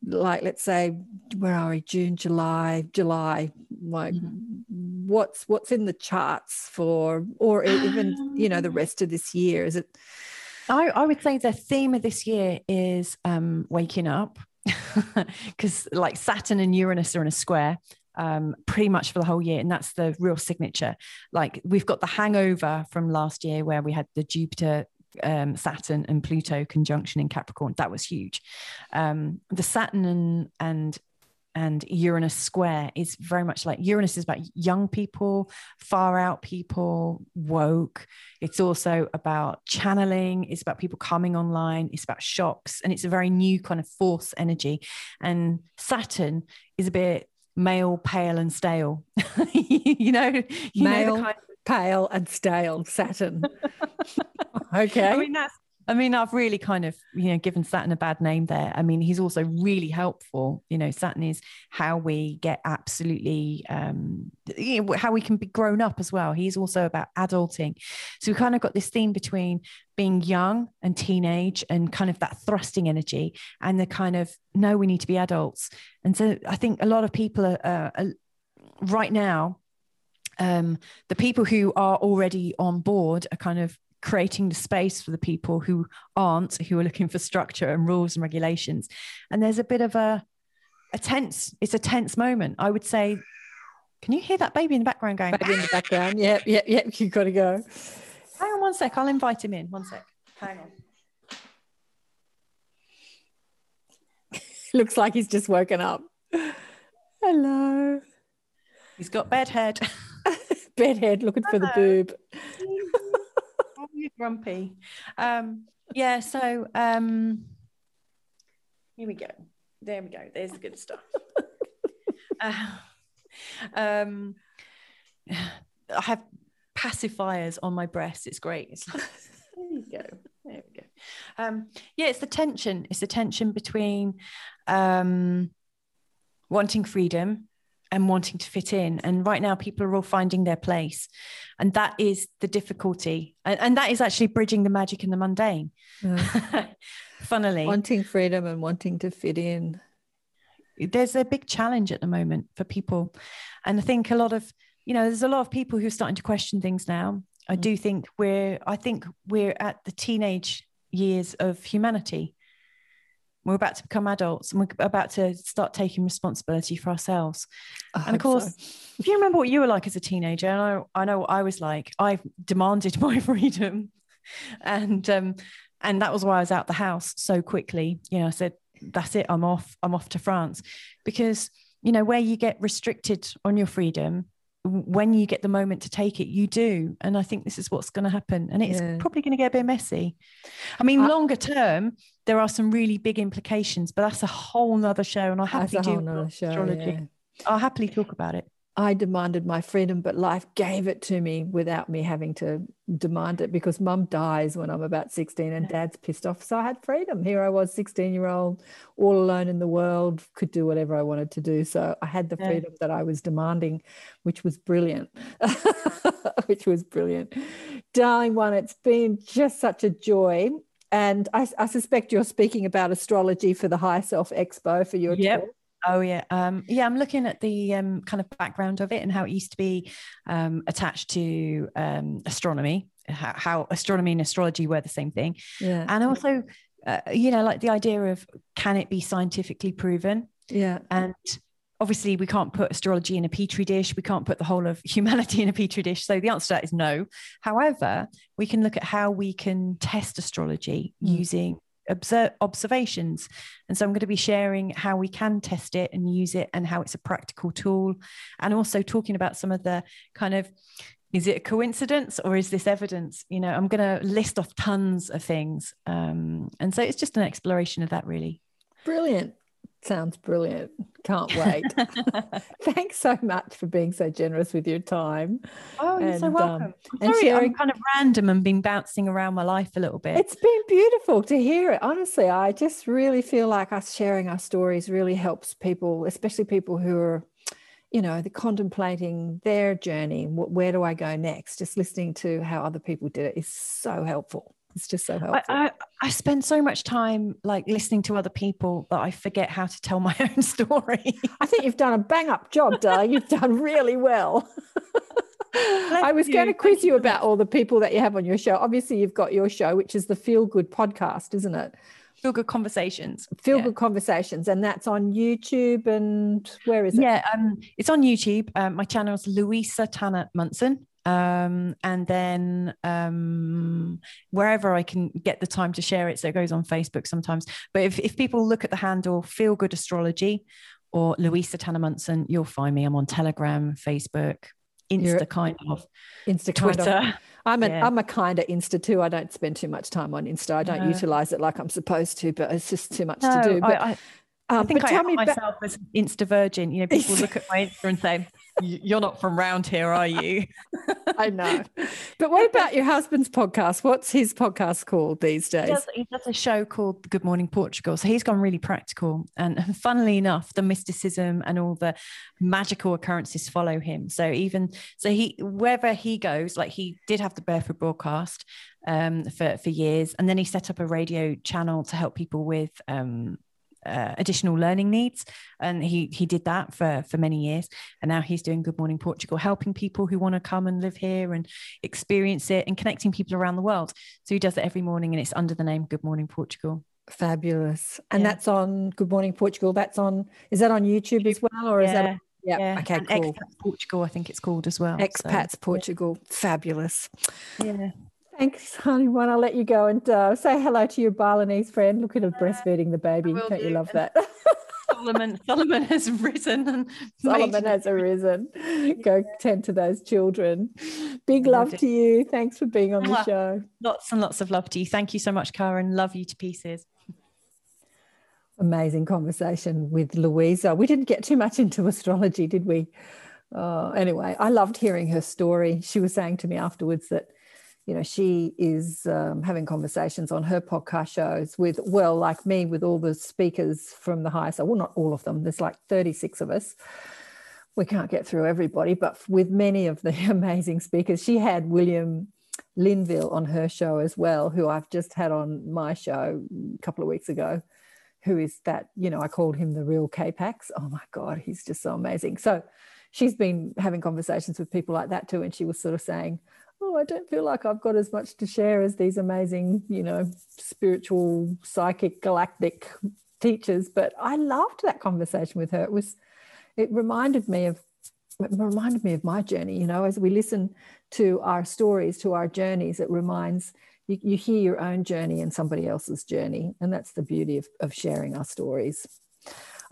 like let's say where are we? June, July, July. Like Mm-hmm. what's what's in the charts for or even, you know, the rest of this year? Is it I, I would say the theme of this year is um, waking up because like Saturn and Uranus are in a square um, pretty much for the whole year. And that's the real signature. Like we've got the hangover from last year where we had the Jupiter, um, Saturn and Pluto conjunction in Capricorn. That was huge. Um, the Saturn and, and and Uranus square is very much like Uranus is about young people, far out people, woke. It's also about channeling, it's about people coming online, it's about shocks, and it's a very new kind of force energy. And Saturn is a bit male, pale, and stale. you know, you Male, know the kind pale and stale Saturn? okay. I mean, that's. I mean, I've really kind of, you know, given Saturn a bad name there. I mean, he's also really helpful. You know, Saturn is how we get absolutely, um, you know, how we can be grown up as well. He's also about adulting. So we kind of got this theme between being young and teenage and kind of that thrusting energy and the kind of, no, we need to be adults. And so I think a lot of people are, are right now, um, the people who are already on board are kind of creating the space for the people who aren't, who are looking for structure and rules and regulations. And there's a bit of a, a tense, it's a tense moment. I would say, can you hear that baby in the background going, Baby in the ah! background. Yep, yep, yep. You've got to go. hang on one sec, I'll invite him in. One sec. Hang on. Looks like he's just woken up. Hello. He's got bed head. Bedhead looking for the boob. Grumpy. Um, yeah, so um, here we go. There we go. There's the good stuff. Uh, um, I have pacifiers on my breast. It's great. It's like, there you go. There we go. Um, yeah, it's the tension. It's the tension between um, wanting freedom and wanting to fit in. And right now, people are all finding their place. And that is the difficulty. And, and that is actually bridging the magic and the mundane. Yeah. Funnily, wanting freedom and wanting to fit in. there's a big challenge at the moment for people. And I think a lot of, you know, there's a lot of people who are starting to question things now. I Mm. do think we're, I think we're at the teenage years of humanity. We're about to become adults and we're about to start taking responsibility for ourselves. I And of hope so. course, if you remember what you were like as a teenager, and I, I know what I was like, I demanded my freedom. And um, and that was why I was out of the house so quickly. You know, I said, that's it, I'm off, I'm off to France. Because, you know, where you get restricted on your freedom, when you get the moment to take it, you do. And I think this is what's going to happen. And it's Yeah. probably going to get a bit messy. I mean, I- longer term, there are some really big implications, but that's a whole nother show. And I'll happily do whole one on nother show. astrology. yeah. I'll happily talk about it. I demanded my freedom, but life gave it to me without me having to demand it because mum dies when I'm about 16 and dad's pissed off. So I had freedom. Here I was, 16 year old, all alone in the world, could do whatever I wanted to do. So I had the freedom that I was demanding, which was brilliant. which was brilliant. Darling one, it's been just such a joy. And I, I suspect you're speaking about astrology for the High Self Expo for your Yep. talk. Oh yeah, um, yeah. I'm looking at the um, kind of background of it and how it used to be um, attached to um, astronomy, how, how astronomy and astrology were the same thing, Yeah. and also, uh, you know, like the idea of can it be scientifically proven? Yeah. And obviously, we can't put astrology in a petri dish. We can't put the whole of humanity in a petri dish. So the answer to that is no. However, we can look at how we can test astrology Mm. using observe observations. And so I'm going to be sharing how we can test it and use it and how it's a practical tool. And also talking about some of the kind of is it a coincidence or is this evidence? You know, I'm going to list off tons of things. Um, and so it's just an exploration of that, really. Brilliant. Sounds brilliant. Can't wait. Thanks so much for being so generous with your time. Oh, you're so And, um, welcome. I'm and sorry, sharing- I'm kind of random and been bouncing around my life a little bit. It's been beautiful to hear it. Honestly, I just really feel like us sharing our stories really helps people, especially people who are, you know, the contemplating their journey. Where do I go next? Just listening to how other people did it is so helpful. It's just so helpful. I, I, I spend so much time like listening to other people that I forget how to tell my own story. I think you've done a bang up job, darling. You've done really well. I was going to quiz Thank you you about all the people that you have on your show. Obviously, you've got your show, which is the Feel Good podcast, isn't it? Feel good conversations. Feel Yeah. Good Conversations, and that's on YouTube. And where is it? Yeah, um, it's on YouTube. Um, my channel is Louisa Tanner Munson. Um, and then um, wherever I can get the time to share it, so it goes on Facebook sometimes. But if, if people look at the handle Feel Good Astrology or Louisa Tanner Munson, you'll find me. I'm on Telegram, Facebook, You're- Insta, kind of, Insta kind of. Twitter. I'm a Yeah. am a kind of Insta too. I don't spend too much time on Insta. I don't No. utilize it like I'm supposed to, but it's just too much No, to do. But, I, I, I um, think but I tell me about myself as Insta virgin. You know, people look at my Insta and say, "Y- "You're not from round here, are you?" I know. But what about your husband's podcast? What's his podcast called these He days? does, he does a show called Good Morning Portugal. So he's gone really practical. And funnily enough, the mysticism and all the magical occurrences follow him. So even so he wherever he goes, like he did have the Barefoot broadcast um, for, for years. And then he set up a radio channel to help people with um, uh, additional learning needs and he he did that for for many years and now he's doing good morning portugal helping people who want to come and live here and experience it and connecting people around the world so he does it every morning and it's under the name good morning portugal Fabulous. And Yeah. that's on Good Morning Portugal. That's on, is that on YouTube as well? Or is that, yeah, okay, and cool. Expats portugal i think it's called as well so, Expats Portugal. Fabulous. yeah Thanks, honey. One, I'll let you go and uh, say hello to your Balinese friend. Look at her breastfeeding the baby. Don't you do. love that? Solomon, Solomon has risen and Solomon has arisen. Go tend to those children. Big love to you. Thanks for being on the show. lots and lots of love to you. Thank you so much, Karen. Love you to pieces. Amazing conversation with Louisa. We didn't get too much into astrology, did we? Uh, anyway, I loved hearing her story. She was saying to me afterwards that, you know, she is um, having conversations on her podcast shows with, well, like me, with all the speakers from the High Self. Well, not all of them. There's like 36 of us. We can't get through everybody, but with many of the amazing speakers, she had William Linville on her show as well, who I've just had on my show a couple of weeks ago who is that, you know, I called him the real K-Pax. Oh my God, he's just so amazing. So she's been having conversations with people like that too. And she was sort of saying, Oh, I don't feel like I've got as much to share as these amazing, you know, spiritual, psychic, galactic teachers. But I loved that conversation with her. It was, it reminded me of it reminded me of my journey, you know, as we listen to our stories, to our journeys, it reminds you, you hear your own journey and somebody else's journey. And that's the beauty of, of sharing our stories.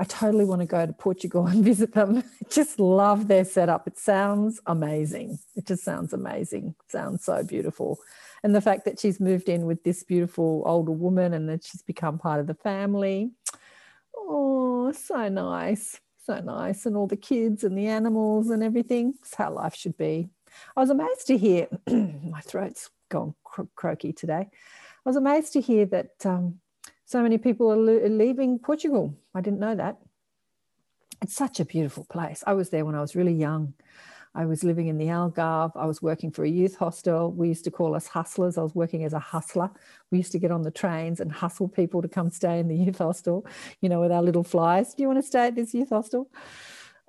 I totally want to go to Portugal and visit them. Just love their setup. It sounds amazing. It just sounds amazing. Sounds so beautiful. And the fact that she's moved in with this beautiful older woman and that she's become part of the family. Oh, so nice. So nice. And all the kids and the animals and everything. It's how life should be. I was amazed to hear, my throat's gone cro- croaky today. I was amazed to hear that um, so many people are leaving Portugal. I didn't know that. It's such a beautiful place. I was there when I was really young. I was living in the Algarve. I was working for a youth hostel. We used to call us hustlers. I was working as a hustler. We used to get on the trains and hustle people to come stay in the youth hostel, you know, with our little flyers. Do you want to stay at this youth hostel?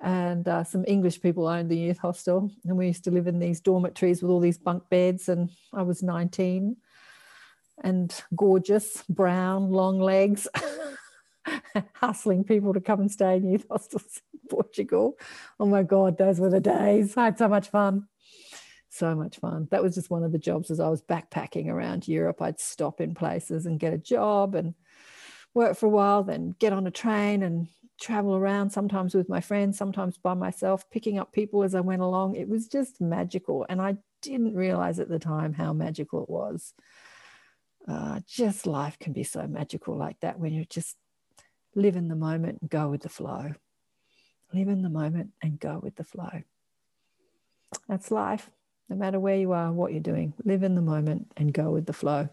and uh, some English people owned the youth hostel. And we used to live in these dormitories with all these bunk beds. And I was 19 and gorgeous, brown, long legs, hustling people to come and stay in youth hostels in Portugal. Oh my God, those were the days. I had so much fun. So much fun. That was just one of the jobs as I was backpacking around Europe. I'd stop in places and get a job and work for a while, then get on a train and travel around, sometimes with my friends, sometimes by myself, picking up people as I went along. It was just magical. And I didn't realize at the time how magical it was. Uh, just life can be so magical like that when you just live in the moment and go with the flow. Live in the moment and go with the flow. That's life. No matter where you are, what you're doing, live in the moment and go with the flow.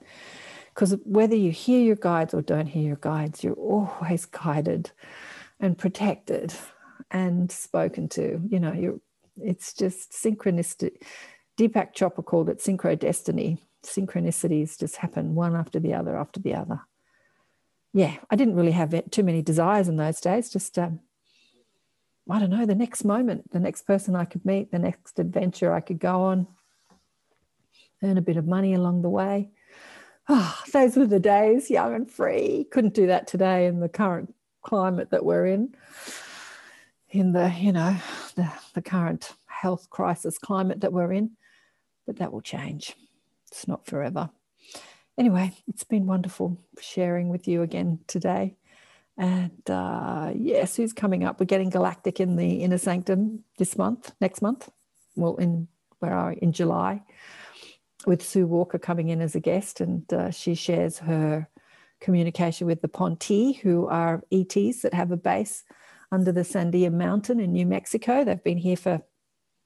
Because whether you hear your guides or don't hear your guides, you're always guided and protected and spoken to. You know, you're it's just synchronistic. Deepak Chopra called it synchro destiny. Synchronicities just happen one after the other after the other. Yeah, I didn't really have too many desires in those days. Just, um, I don't know, the next moment, the next person I could meet, the next adventure I could go on, earn a bit of money along the way. Oh, those were the days, young and free. Couldn't do that today in the current climate that we're in, in the, you know, the, the current health crisis climate that we're in. But that will change. It's not forever. Anyway, it's been wonderful sharing with you again today. And uh, yes, who's coming up? We're getting Galactic in the Inner Sanctum this month, next month. Well, in where are we? In July, with Sue Walker coming in as a guest, and uh, she shares her communication with the Ponti, who are ETs that have a base under the Sandia Mountain in New Mexico. They've been here for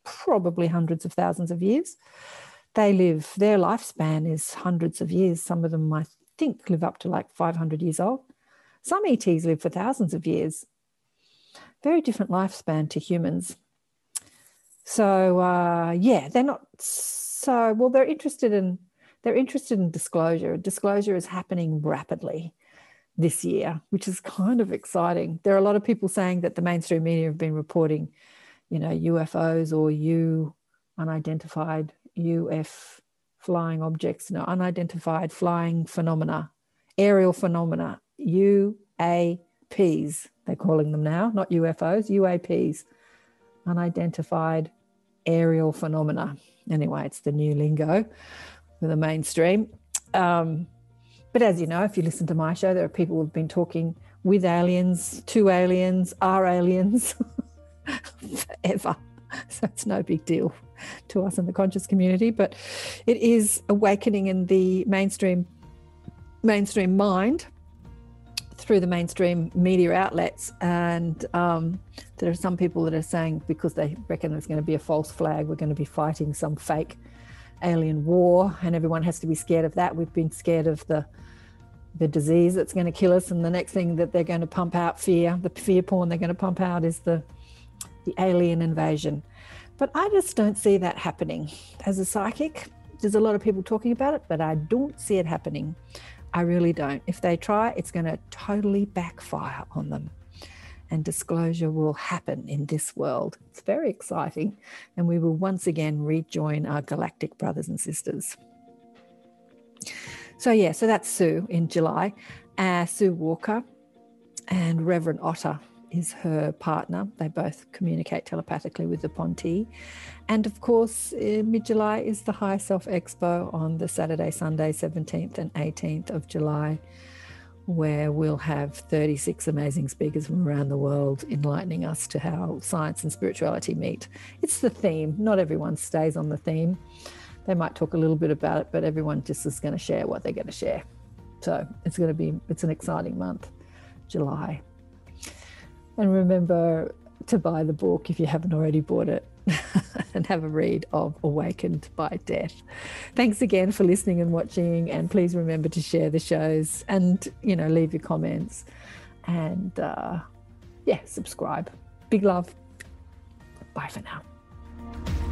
probably hundreds of thousands of years. They live, their lifespan is hundreds of years. Some of them, I think, live up to like 500 years old. Some ETs live for thousands of years. Very different lifespan to humans. So uh, yeah, they're not so well. They're interested in they're interested in disclosure. Disclosure is happening rapidly this year, which is kind of exciting. There are a lot of people saying that the mainstream media have been reporting, you know, UFOs or U unidentified UF flying objects, no, unidentified flying phenomena, aerial phenomena, UAPs, they're calling them now, not UFOs, UAPs, unidentified aerial phenomena. Anyway, it's the new lingo for the mainstream. Um, But as you know, if you listen to my show, there are people who've been talking with aliens, to aliens, are aliens forever. So it's no big deal to us in the conscious community. But it is awakening in the mainstream mainstream mind through the mainstream media outlets. And um, there are some people that are saying because they reckon there's going to be a false flag, we're going to be fighting some fake alien war, and everyone has to be scared of that. We've been scared of the the disease that's going to kill us, and the next thing that they're going to pump out fear, the fear porn they're going to pump out is the the alien invasion. But I just don't see that happening. As a psychic, there's a lot of people talking about it, but I don't see it happening. I really don't. If they try, it's going to totally backfire on them. And disclosure will happen in this world. It's very exciting. And we will once again rejoin our galactic brothers and sisters. So, yeah, so that's Sue in July. Uh, Sue Walker and Reverend Otter is her partner. They both communicate telepathically with the Pontee. And of course, uh, mid July is the High Self Expo on the Saturday, Sunday, 17th and 18th of July, where we'll have 36 amazing speakers from around the world enlightening us to how science and spirituality meet. It's the theme. Not everyone stays on the theme. They might talk a little bit about it, but everyone just is going to share what they're going to share. So it's going to be, it's an exciting month, July. And remember to buy the book if you haven't already bought it and have a read of Awakened by Death. Thanks again for listening and watching. And please remember to share the shows and, you know, leave your comments and, uh, yeah, subscribe. Big love. Bye for now.